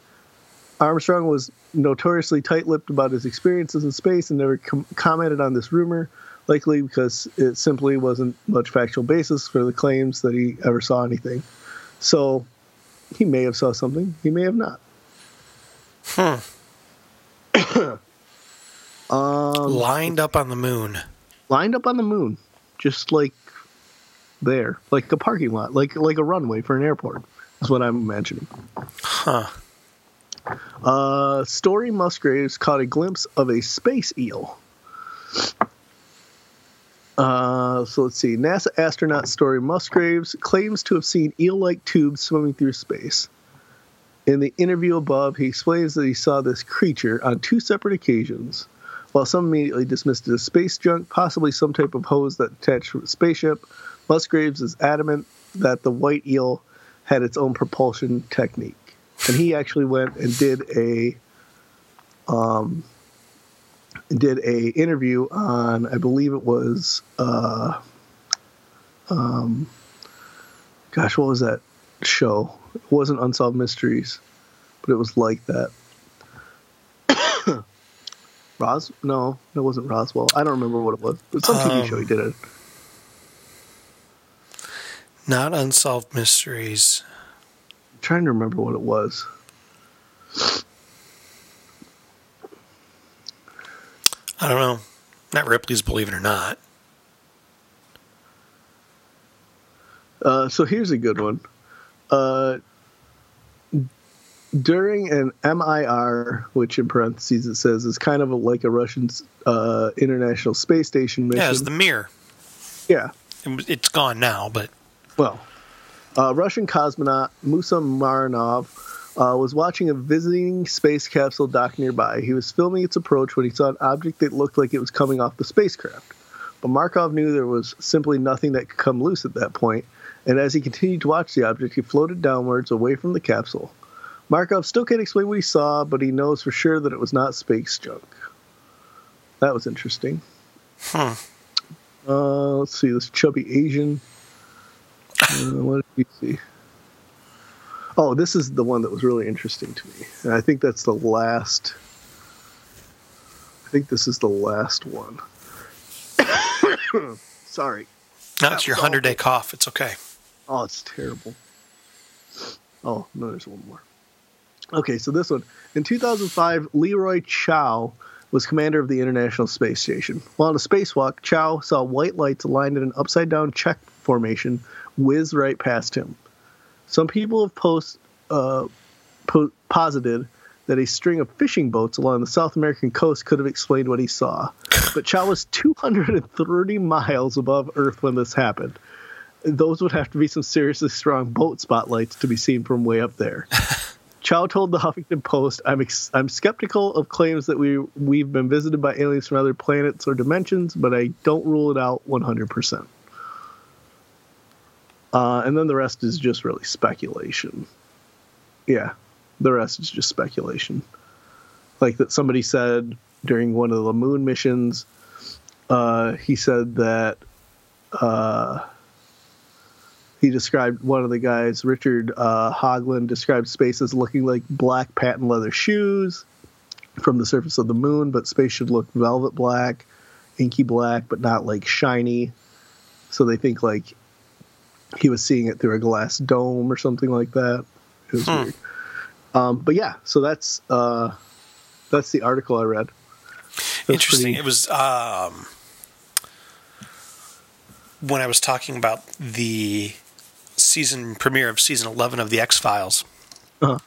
Armstrong was notoriously tight lipped about his experiences in space and never com- commented on this rumor, likely because it simply wasn't much factual basis for the claims that he ever saw anything. So he may have saw something, he may have not. [COUGHS] Um, Lined up on the moon. Lined up on the moon, just like there, like a parking lot, like like a runway for an airport. Is what I'm imagining. Huh. Uh, Story Musgraves caught a glimpse of a space eel. Uh, so let's see. NASA astronaut Story Musgraves claims to have seen eel like tubes swimming through space. In the interview above, he explains that he saw this creature on two separate occasions. While some immediately dismissed it as space junk, possibly some type of hose that attached to a spaceship, Musgraves is adamant that the white eel had its own propulsion technique. And he actually went and did a um, did a interview on I believe it was uh, um, gosh what was that show? It wasn't Unsolved Mysteries, but it was like that. [COUGHS] Ros? No, it wasn't Roswell. I don't remember what it was. But some TV show he did it. Not unsolved mysteries. Trying to remember what it was. I don't know. Not Ripley's Believe It or Not. Uh, so here's a good one. Uh, during an MIR, which in parentheses it says is kind of a, like a Russian uh, International Space Station mission. Yeah, it's the mirror. yeah. It- It's gone now, but Well, uh, Russian cosmonaut Musa Manarov uh, was watching a visiting space capsule dock nearby. He was filming its approach when he saw an object that looked like it was coming off the spacecraft. But Markov knew there was simply nothing that could come loose at that point, and as he continued to watch the object, he floated downwards away from the capsule. Markov still can't explain what he saw, but he knows for sure that it was not space junk. That was interesting. Hmm. Uh, let's see, this chubby Asian. Uh, what did we see? Oh, this is the one that was really interesting to me. And I think that's the last. I think this is the last one. [COUGHS] Sorry. now it's your 100 day cough. It's okay. Oh, it's terrible. Oh, no, there's one more. Okay, so this one. In 2005, Leroy Chiao was commander of the International Space Station. While on a spacewalk, Chiao saw white lights aligned in an upside down check formation whiz right past him. Some people have post, uh, po- posited that a string of fishing boats along the South American coast could have explained what he saw. But Chiao was 230 miles above Earth when this happened those would have to be some seriously strong boat spotlights to be seen from way up there. [LAUGHS] Chiao told the Huffington Post, "I'm ex- I'm skeptical of claims that we we've been visited by aliens from other planets or dimensions, but I don't rule it out 100 percent." Uh, and then the rest is just really speculation. Yeah, the rest is just speculation. Like that somebody said during one of the moon missions, uh, he said that. Uh, he described one of the guys, Richard uh, Hoagland, described space as looking like black patent leather shoes from the surface of the moon, but space should look velvet black, inky black, but not like shiny. So they think like he was seeing it through a glass dome or something like that. It was Hmm. weird. Um, but yeah, so that's uh, that's the article I read. That's Interesting. pretty- It was um, when I was talking about the season premiere of season 11 of The X Files Uh-huh.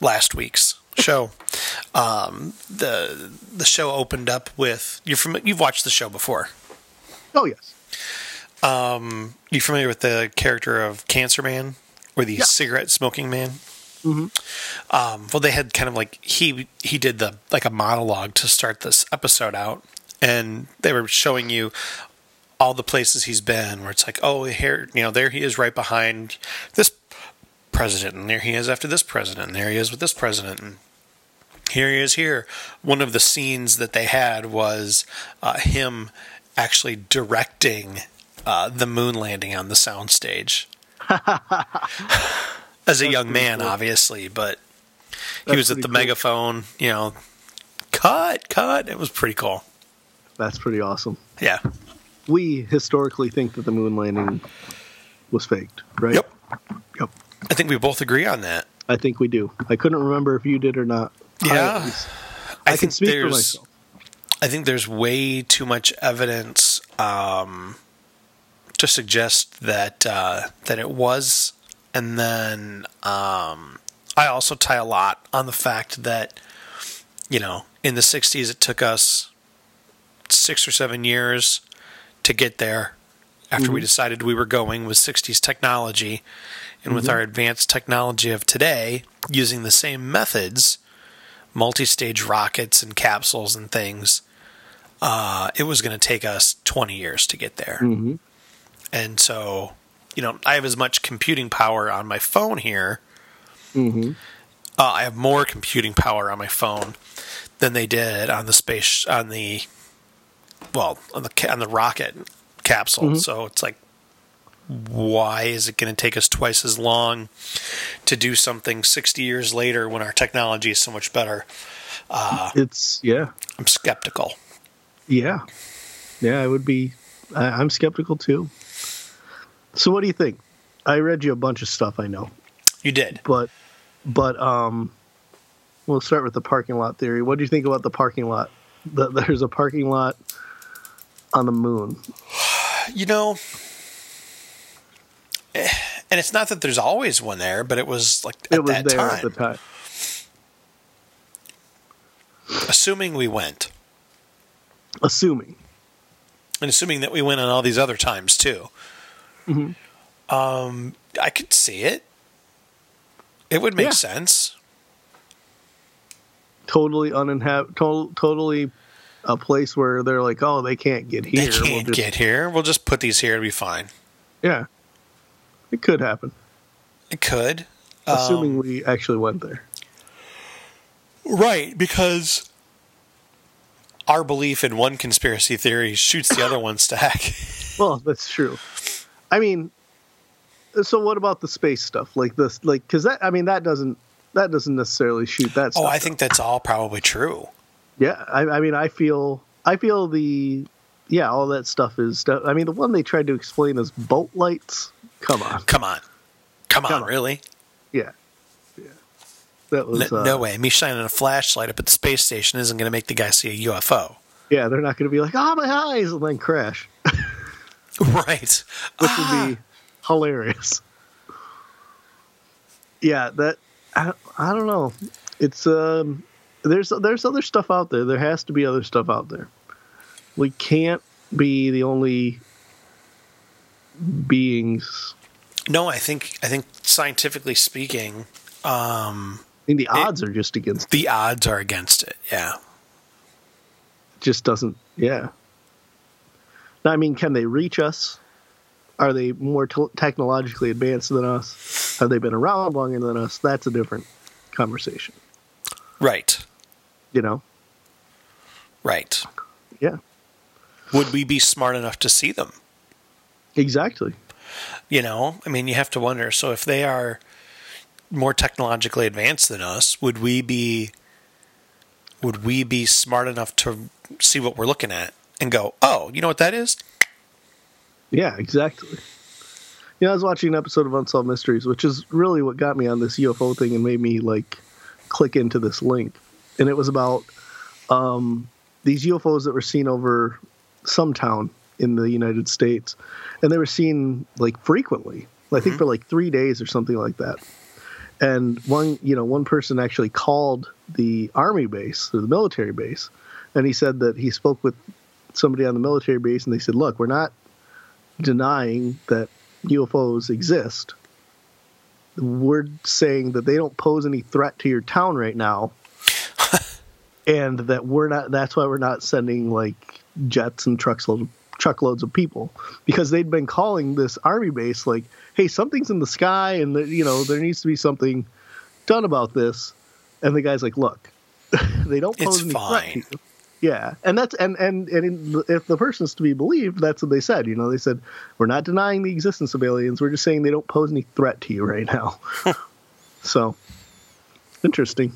last week's show. Um, the the show opened up with you're from you've watched the show before. Oh yes. Um, you familiar with the character of Cancer Man or the Yeah. cigarette smoking man? Um, well, they had kind of like he he did the like a monologue to start this episode out, and they were showing you all the places he's been. Where it's like, oh, here you know, there he is right behind this president, and there he is after this president, and there he is with this president, and here he is here. One of the scenes that they had was uh, him actually directing uh, the moon landing on the soundstage. [LAUGHS] As a young man, obviously, but he That's was at the cool. megaphone, you know, cut, cut. It was pretty cool. That's pretty awesome. Yeah. We historically think that the moon landing was faked, right? Yep. Yep. I think we both agree on that. I think we do. I couldn't remember if you did or not. I, Yeah. I, I, think can speak for there's, myself. I think there's way too much evidence um, to suggest that uh, that it was, and then um, I also tie a lot on the fact that you know in the '60s it took us six or seven years to get there after we decided we were going with 60s technology and with our advanced technology of today using the same methods multi-stage rockets and capsules and things uh, it was going to take us 20 years to get there. Mhm. And so you know i have as much computing power on my phone here Mhm. uh, i have more computing power on my phone than they did on the space on the well on the on the rocket capsule so it's like why is it going to take us twice as long to do something 60 years later when our technology is so much better It's yeah, i'm skeptical yeah, yeah. I would be. I, I'm skeptical too. So, what do you think? I read you a bunch of stuff. I know, you did but but um, we'll start with the parking lot theory. What do you think about the parking lot? That there's a parking lot on the moon. [SIGHS] you know, eh, And it's not that there's always one there, but it was like at it was that there time. at the time. Assuming we went, Assuming. and assuming that we went on all these other times too. Mm-hmm. Um, I could see it. It would make Yeah. sense. Totally uninhab to- totally a place where they're like, oh, they can't get here. They We'll can't just- get here. We'll just put these here. It'll be fine. Yeah. It could happen. It could. Assuming Um, we actually went there. Right, because our belief in one conspiracy theory shoots the other [LAUGHS] one stack. Well, that's true. I mean, so what about the space stuff? Like this, like because that I mean that doesn't that doesn't necessarily shoot that. oh, I think that's all probably true. Yeah, I, I mean, I feel I feel the yeah, all that stuff is. I mean, the one they tried to explain as boat lights. Come on, Come on. Come on, Come on. really? yeah, yeah. That was No, uh, no way. Me shining a flashlight up at the space station isn't going to make the guy see a UFO. Yeah, they're not going to be like, oh my eyes, and then crash, [LAUGHS] Right. which Ah. would be hilarious. Yeah, that I, I don't know. It's um, there's there's other stuff out there. There has to be other stuff out there. We can't be the only beings. No, I think I think scientifically speaking, um, I mean, the odds are just against. the odds are against it. Yeah. just doesn't yeah i mean can they reach us are they more t- technologically advanced than us have they been around longer than us that's a different conversation Right. you know Right. yeah Would we be smart enough to see them? exactly You know, I mean, you have to wonder. So, if they are more technologically advanced than us, would we be would we be smart enough to see what we're looking at and go, "Oh, you know what that is?" yeah exactly. You know i was watching an episode of unsolved mysteries which is really what got me on this ufo thing and made me like click into this link. And it was about um, these ufos that were seen over some town in the united states and they were seen like frequently. I think for like three days or something like that. And one you know one person actually called the army base or the military base and he said that he spoke with somebody on the military base and they said look we're not denying that ufos exist. We're saying that they don't pose any threat to your town right now [LAUGHS] and that we're not that's why we're not sending like jets and truckloads truckloads of people because they'd been calling this army base like hey something's in the sky and that you know there needs to be something done about this. And the guy's like look [LAUGHS] they don't pose It's any threat fine. to you yeah and that's and and and in, if the person's to be believed that's what they said you know they said we're not denying the existence of aliens we're just saying they don't pose any threat to you right now [LAUGHS] so interesting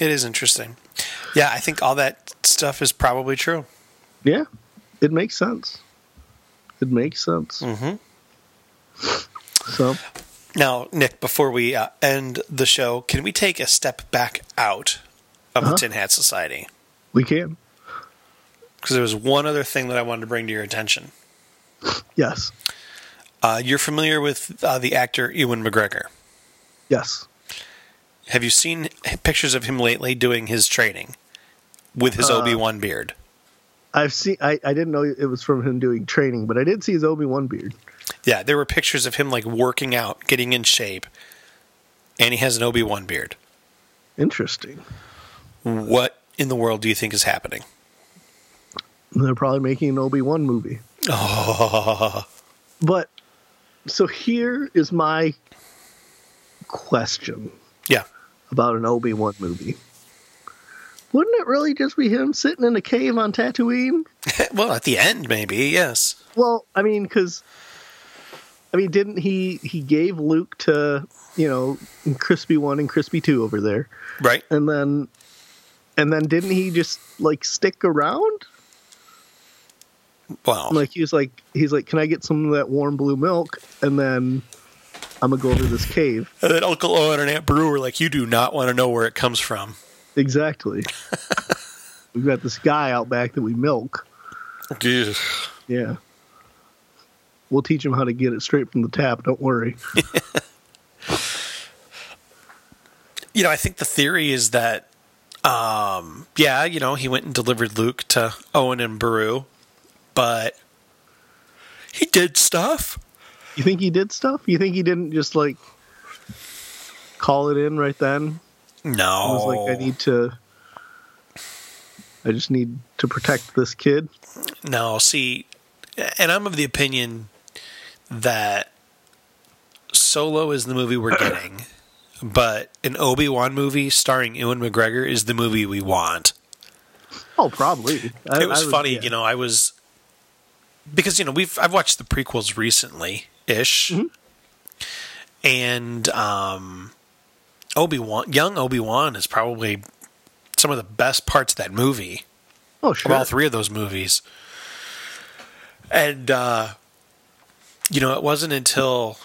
It is interesting. Yeah, I think all that stuff is probably true. Yeah, it makes sense. It makes sense. Mm-hmm. So, Now, Nick, before we uh, end the show, can we take a step back out of Uh-huh. the Tin Hat Society? we can. Because there was one other thing that I wanted to bring to your attention. Yes. Uh, you're familiar with uh, the actor Ewan McGregor. Yes. Have you seen pictures of him lately doing his training with his Uh, Obi Wan beard? I've seen. I, I didn't know it was from him doing training, but I did see his Obi Wan beard. Yeah, there were pictures of him like working out, getting in shape, and he has an Obi Wan beard. Interesting. What in the world do you think is happening? They're probably making an Obi Wan movie. Oh, [LAUGHS] But so here is my question yeah. about an Obi Wan movie. Wouldn't it really just be him sitting in a cave on Tatooine? [LAUGHS] well, at the end, maybe yes. Well, I mean, because I mean, didn't he? He gave Luke to you know Crispy One and Crispy Two over there, Right. and then and then didn't he just like stick around? Well, Like he was like he's like, can I get some of that warm blue milk? And then I'm gonna go over to this cave. and then Uncle Owen and Aunt Beru were like, "You do not want to know where it comes from." Exactly. [LAUGHS] We've got this guy out back that we milk. Jesus. Yeah. we'll teach him how to get it straight from the tap. Don't worry. [LAUGHS] You know, I think the theory is that, um, yeah, you know, he went and delivered Luke to Owen and Beru, but he did stuff. You think he did stuff? You think he didn't just like call it in right then? No, I was like, I need to. I just need to protect this kid. No, see, and I'm of the opinion that Solo is the movie we're getting, [COUGHS] but an Obi Wan movie starring Ewan McGregor is the movie we want. Oh, probably. I- it was, would- funny, yeah. you know. I was because you know we've I've watched the prequels recently ish, Mm-hmm. and um, Obi Wan, young Obi Wan, is probably some of the best parts of that movie. Oh, of sure. all three of those movies. And uh, you know, it wasn't until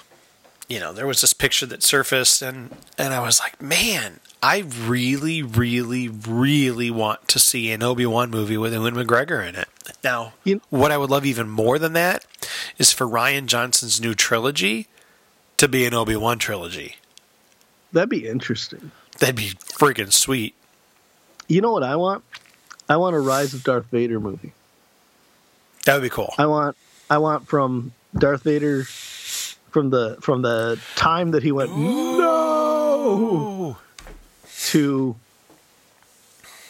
you know there was this picture that surfaced, and and I was like, man, I really, really, really want to see an Obi Wan movie with Ewan McGregor in it. Now, You- what I would love even more than that is for Rian Johnson's new trilogy to be an Obi Wan trilogy. That'd be interesting. That'd be freaking sweet. You know what I want? I want a Rise of Darth Vader movie. That would be cool. I want I want from Darth Vader from the from the time that he went no to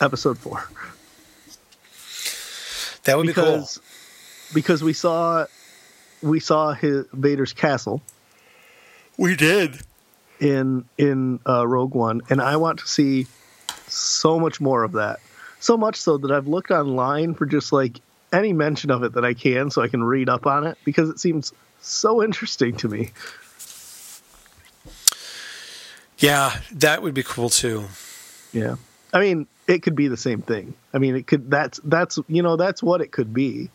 episode 4 That would be cool. because because we saw we saw his Vader's castle We did. in in uh, Rogue One, and I want to see so much more of that. So much so that I've looked online for just like any mention of it that I can, so I can read up on it because it seems so interesting to me. Yeah, that would be cool too. Yeah, I mean, it could be the same thing. I mean, it could. That's that's you know that's what it could be.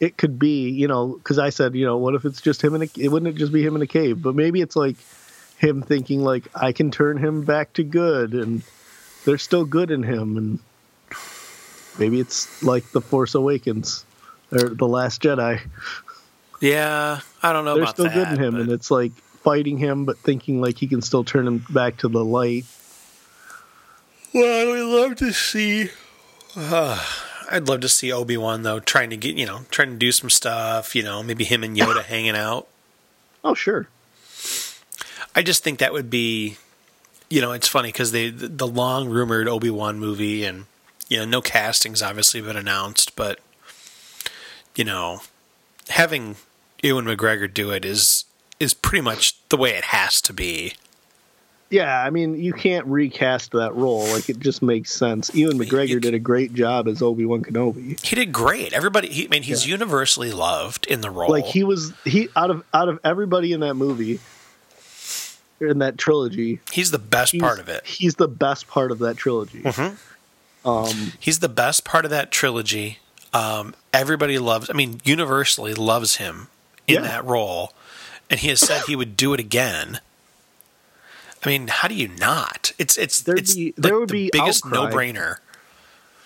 It could be you know because I said you know what if it's just him in a it wouldn't it just be him in a cave? But maybe it's like him thinking like I can turn him back to good and there's still good in him and maybe it's like the Force Awakens or the Last Jedi. Yeah, I don't know There's about still that. good in him but- and it's like fighting him but thinking like he can still turn him back to the light. well, would love to see. Uh, I'd love to see Obi Wan though, trying to get you know, trying to do some stuff. You know, maybe him and Yoda [COUGHS] hanging out. Oh sure. I just think that would be, you know, it's funny because they the, the long rumored Obi Wan movie and you know no castings obviously been announced, but you know, having Ewan McGregor do it is is pretty much the way it has to be. Yeah, I mean, you can't recast that role. Like, it just makes sense. Ewan McGregor did a great job as Obi Wan Kenobi. He did great. Everybody, he, I mean, he's universally loved in the role. Like, he was he out of out of everybody in that movie, in that trilogy, he's the best he's, part of it. He's the best part of that trilogy. Um, He's the best part of that trilogy. Um, everybody loves. I mean, universally loves him in Yeah. that role, and he has said he would do it again. I mean, how do you not? It's it's There'd it's be- like there would the be biggest outcry. no brainer.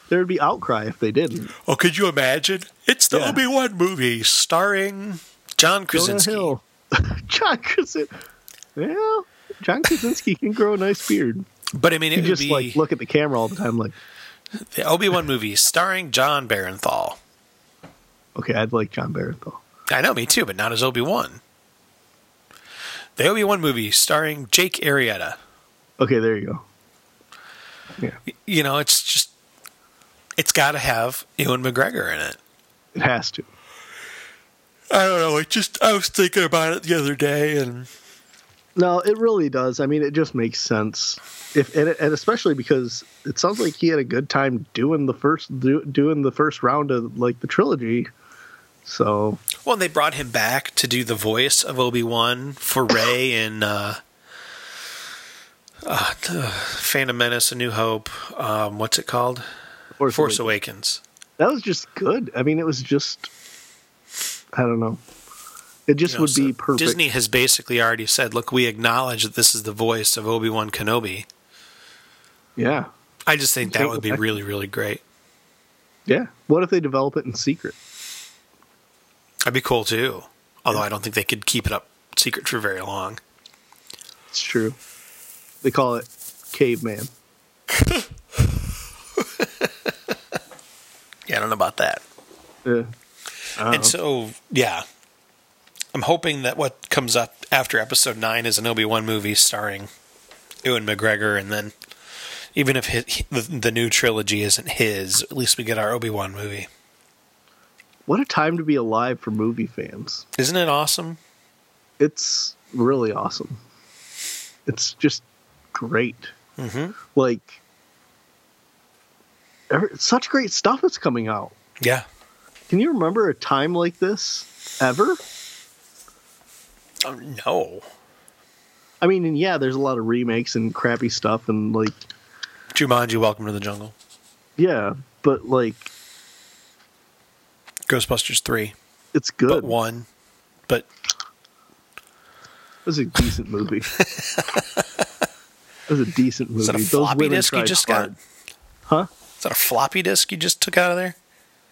there would be outcry if they didn't. Oh, could you imagine? It's the Yeah. Obi Wan movie starring John Jonah Krasinski. Hill, [LAUGHS] John Krasinski. Well, John Krasinski can grow a nice beard. But I mean, it He would just be like look at the camera all the time, like, the Obi Wan movie starring Jon Bernthal. okay, I'd like Jon Bernthal. I know, me too, but not as Obi Wan. The Obi Wan movie starring Jake Arrieta. Okay, there you go. Yeah, You know, it's just it's got to have Ewan McGregor in it. it has to. I don't know. It just I was thinking about it the other day, and No, it really does. I mean, it just makes sense. If and, and especially because it sounds like he had a good time doing the first do, doing the first round of like the trilogy. So well, and they brought him back to do the voice of Obi Wan for Rey in uh, uh, Phantom Menace: A New Hope. Um, what's it called? Force, Force Awakens. Awakens. that was just good. I mean, it was just I don't know. It just You know, would be perfect. Disney has basically already said, "Look, we acknowledge that this is the voice of Obi Wan Kenobi." Yeah, I just think that would be really, really great. yeah. What if they develop it in secret? That'd be cool too. Although I don't think they could keep it up secret for very long. It's true. They call it caveman. [LAUGHS] Yeah, I don't know about that. Yeah. And so, yeah, I'm hoping that what comes up after episode nine is an Obi Wan movie starring Ewan McGregor, and then even if hi the, the new trilogy isn't his, at least we get our Obi Wan movie. What a time to be alive for movie fans. Isn't it awesome? It's really awesome. It's just great. Mm-hmm. Like, every, such great stuff is coming out. Yeah. Can you remember a time like this ever? Oh, no. I mean, and yeah, there's a lot of remakes and crappy stuff, and like, Jumanji, Welcome to the Jungle. yeah, but like, Ghostbusters 3. it's good. But one. But It was a decent movie. [LAUGHS] it was a decent movie. is that a Those floppy disk you just hard. got? Huh? Is that a floppy disk you just took out of there?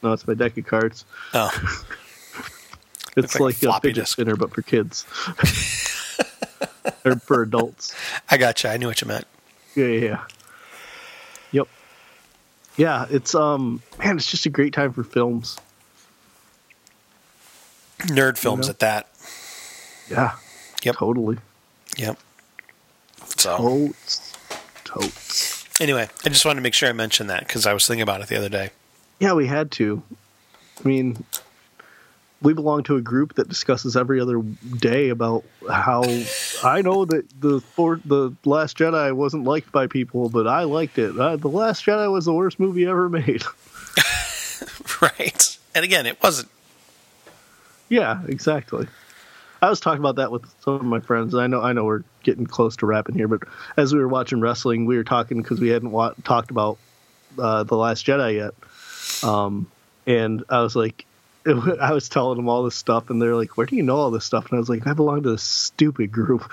No, it's my deck of cards. Oh, [LAUGHS] It's like like, a floppy disk. spinner, but for kids [LAUGHS] or for adults. I gotcha. I knew what you meant. Yeah, yeah, yeah. Yep. Yeah, it's um, man, it's just a great time for films. Nerd films know? at that. Yeah. Yep. Totally. Yep. So Totes. Totes. anyway, I just wanted to make sure I mentioned that because I was thinking about it the other day. Yeah, we had to. I mean, we belong to a group that discusses every other day about how I know that the for, the Last Jedi wasn't liked by people, but I liked it. Uh, the Last Jedi was the worst movie ever made. [LAUGHS] right. And again, it wasn't. Yeah, exactly. I was talking about that with some of my friends. I know, I know, we're getting close to wrapping here, but as we were watching wrestling, we were talking because we hadn't wa- talked about uh, the Last Jedi yet. Um, and I was like, [LAUGHS] I was telling them all this stuff, and they're like, "Where do you know all this stuff?" And I was like, "I belong to this stupid group." [LAUGHS]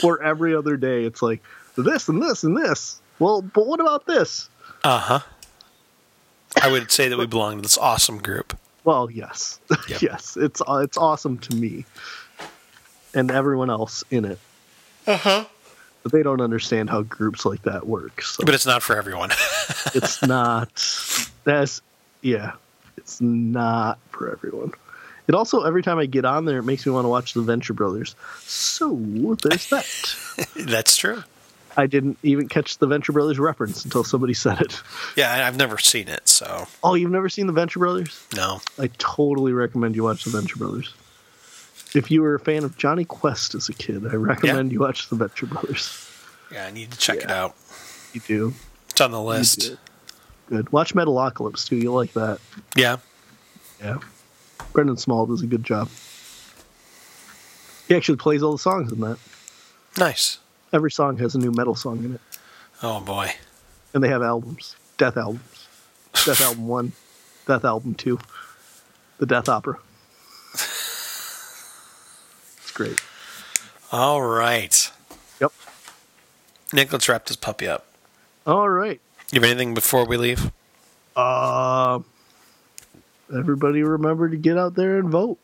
For every other day, it's like this and this and this. Well, but what about this? Uh huh. I would say that we belong to this awesome group. Well, yes, [LAUGHS] Yep. yes, it's uh, it's awesome to me and everyone else in it. Uh huh. But they don't understand how groups like that work. So But it's not for everyone. [LAUGHS] it's not. That's yeah. It's not for everyone. It also every time I get on there, it makes me want to watch the Venture Brothers. So there's that. [LAUGHS] That's true. I didn't even catch the Venture Brothers reference until somebody said it. Yeah, I've never seen it, so Oh, you've never seen the Venture Brothers? no. I totally recommend you watch the Venture Brothers. If you were a fan of Jonny Quest as a kid, I recommend you watch the Venture Brothers. Yeah, I need to check it out. You do. It's on the list. Good. Watch Metalocalypse too. You'll like that. Yeah. Yeah. Brendan Small does a good job. He actually plays all the songs in that. Nice. Every song has a new metal song in it. Oh boy. And they have albums. Death albums. Death album one. Death album two. The Death Opera. It's great. All right. Yep. Nick, let's wrap this puppy up. All right. You have anything before we leave? Uh, everybody remember to get out there and vote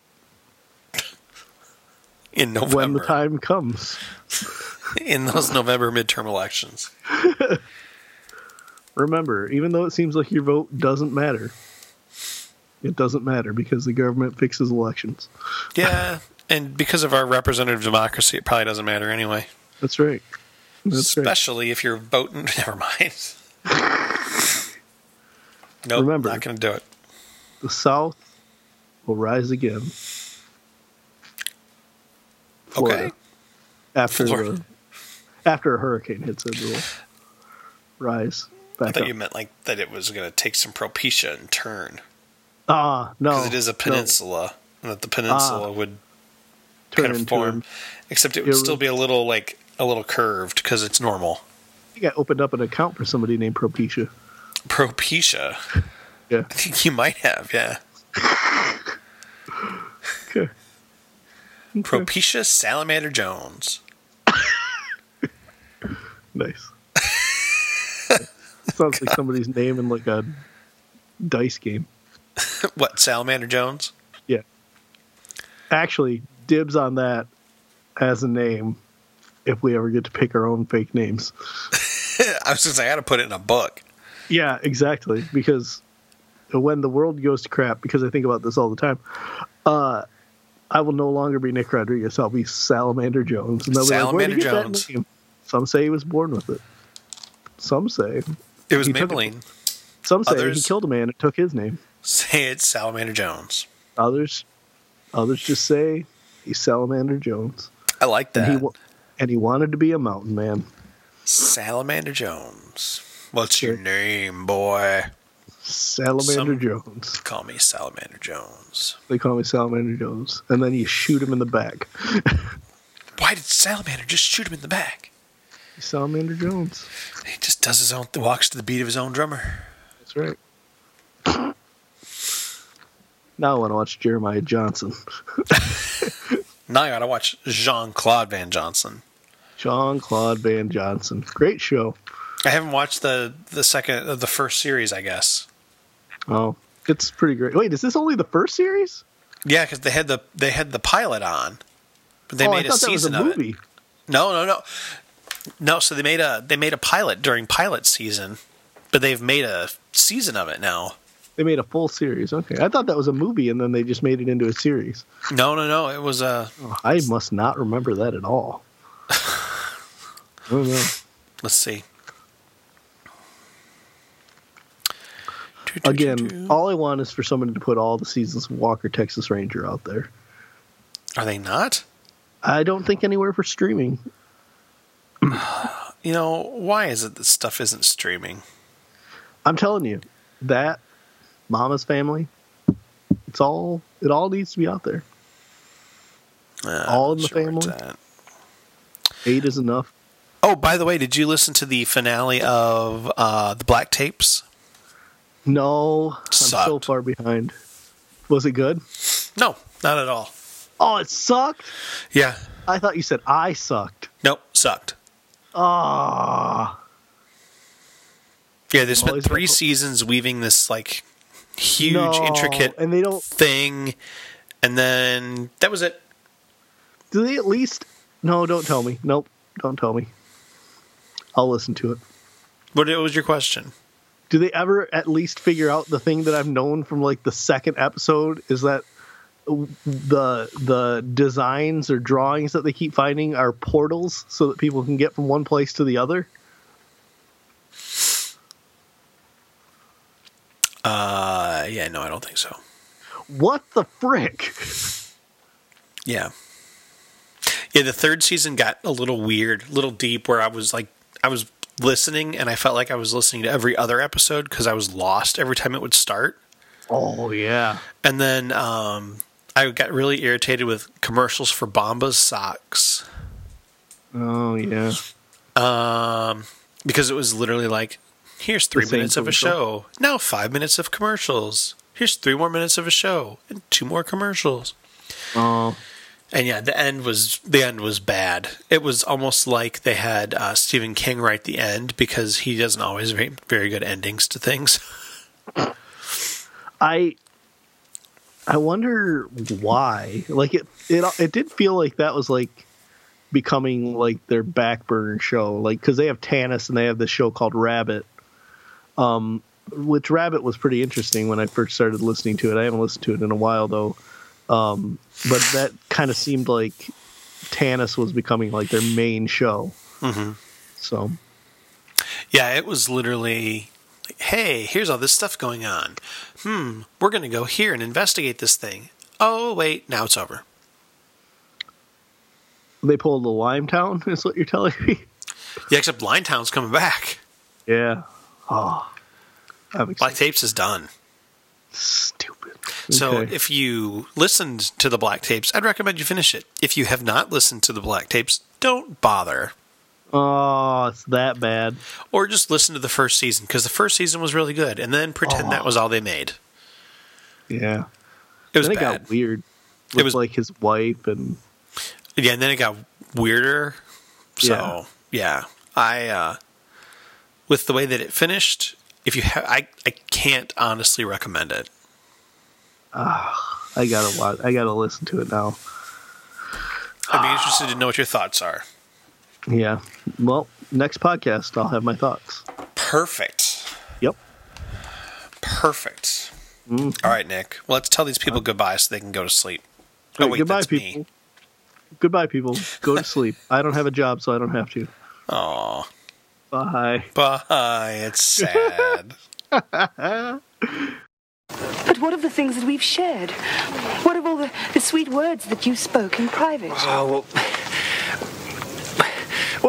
In November. when the time comes. [LAUGHS] In those November midterm elections. [LAUGHS] Remember, even though it seems like your vote doesn't matter, it doesn't matter because the government fixes elections. [LAUGHS] Yeah. and because of our representative democracy, it probably doesn't matter anyway. That's right. That's right. Especially if you're voting. Never mind. nope. Remember- Not going to do it. The South will rise again. Florida. Okay. After Florida. the after a hurricane hits it, will rise I thought up. you meant like that it was going to take some propecia and turn. ah, no, Because it is a no. peninsula. And that the peninsula Ah. would Turn kind of into form. Except it would still be a little like a little curved because it's normal. I think I opened up an account for somebody named Propecia. Propecia. [LAUGHS] Yeah. I think you might have, yeah. [LAUGHS] Okay. Propecia Salamander Jones. Nice. Sounds like somebody's name in like a dice game. [LAUGHS] what, Salamander Jones? Yeah. Actually, dibs on that as a name if we ever get to pick our own fake names. [LAUGHS] I was gonna I got to put it in a book. Yeah, exactly. Because when the world goes to crap, because I think about this all the time, uh, I will no longer be Nick Rodriguez. I'll be Salamander Jones. And they'll be like, "Where'd Salamander that Jones. Name?" Some say he was born with it. Some say. It was He took it. Maybelline. Some say he killed a man and took his name. Say it's Salamander Jones. Others, others just say he's Salamander Jones. I like And that. he and he wanted to be a mountain man. Salamander Jones. What's your name, boy? Salamander Some- Jones. Call me Salamander Jones. They call me Salamander Jones. And then you shoot him in the back. [LAUGHS] Why did Salamander just shoot him in the back? Salamander Jones. He just does his own, walks to the beat of his own drummer. That's right. now I want to watch Jeremiah Johnson. [LAUGHS] Now I gotta watch Jean Claude Van Johnson. Jean Claude Van Johnson. Great show. I haven't watched the the second, uh, the first series, I guess. Oh, it's pretty great. Wait, is this only the first series? Yeah, because they had the they had the pilot on, but they oh, made I a was a season of it. No, no, no, no. So they made a they made a pilot during pilot season, but they've made a season of it now. They made a full series. Okay, I thought that was a movie, and then they just made it into a series. No, no, no. It was a Oh, I must not remember that at all. [LAUGHS] oh let's see. Again, all I want is for somebody to put all the seasons of Walker Texas Ranger out there. are they not? I don't think anywhere for streaming. [SIGHS] You know why is it that stuff isn't streaming? I'm telling you, that Mama's Family, it's all it all needs to be out there. Uh, All in the sure family? Eight is enough. Oh, by the way, did you listen to the finale of uh, the Black Tapes? No, I'm so far behind. Was it good? No, not at all. Oh, it sucked. Yeah, I thought you said I sucked. nope, sucked. Ah, Yeah, they spent three seasons weaving this like huge, No, intricate and they don't- thing, and then that was it. do they at least? No, don't tell me. Nope, don't tell me. I'll listen to it. What was your question? Do they ever at least figure out the thing that I've known from like the second episode is that the the designs or drawings that they keep finding are portals so that people can get from one place to the other? Uh, yeah, no, I don't think so. What the frick? Yeah, yeah. The third season got a little weird, a little deep, where I was like, I was listening, and I felt like I was listening to every other episode because I was lost every time it would start. Oh yeah. And then um, I got really irritated with commercials for Bombas socks. Oh yeah. Um, because it was literally like, here's three minutes of a show. Now five minutes of commercials. Here's three more minutes of a show and two more commercials. Oh. And yeah, the end was the end was bad. It was almost like they had uh, Stephen King write the end because he doesn't always write very good endings to things. I I wonder why. Like it it it did feel like that was like becoming like their back burner show. Like cuz they have Tanis and they have this show called Rabbit. Um which Rabbit was pretty interesting when I first started listening to it. I haven't listened to it in a while though. Um but that kind of seemed like Tanis was becoming like their main show. hmm So Yeah, it was literally like, hey, here's all this stuff going on. Hmm, we're going to go here and investigate this thing. Oh, wait, now it's over. they pulled the Limetown [LAUGHS] is what you're telling me. Yeah, except Limetown's coming back. Yeah. Oh. Black. Tapes is done. Stupid. So Okay. if you listened to the Black Tapes, I'd recommend you finish it. If you have not listened to the Black Tapes, don't bother. Oh, it's that bad. Or just listen to the first season because the first season was really good, and then pretend that was all they made. Yeah. It was then it bad. got weird. It was- like his wife and Yeah, and then it got weirder. So Yeah. yeah, I uh, with the way that it finished, if you have, I I can't honestly recommend it. I I gotta watch. I gotta listen to it now. I'd be interested to know what your thoughts are. Yeah. Well, next podcast I'll have my thoughts. Perfect. Yep. Perfect. Mm-hmm. All right, Nick. Well, let's tell these people goodbye so they can go to sleep. Oh, Right, wait, goodbye, that's people. me. Goodbye, people. Go to sleep. [LAUGHS] I don't have a job, so I don't have to. Aw. Bye. Bye. It's sad. [LAUGHS] But what of the things that we've shared? What of all the, the sweet words that you spoke in private? Oh, well.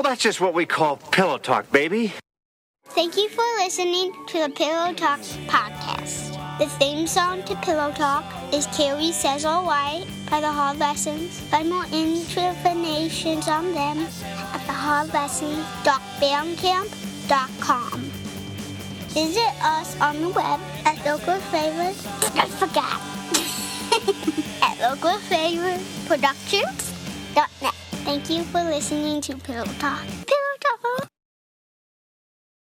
That's just what we call pillow talk, baby. Thank you for listening to the Pillow Talk podcast. The theme song to Pillow Talk is Carrie Says All Right by the Hard Lessons. Find more information on them at thehardlessons.bandcamp.com. Visit us on the web at local flavors. [LAUGHS] I forgot. at localflavorproductions.net. Thank you for listening to Pillow Talk. Pillow Talk!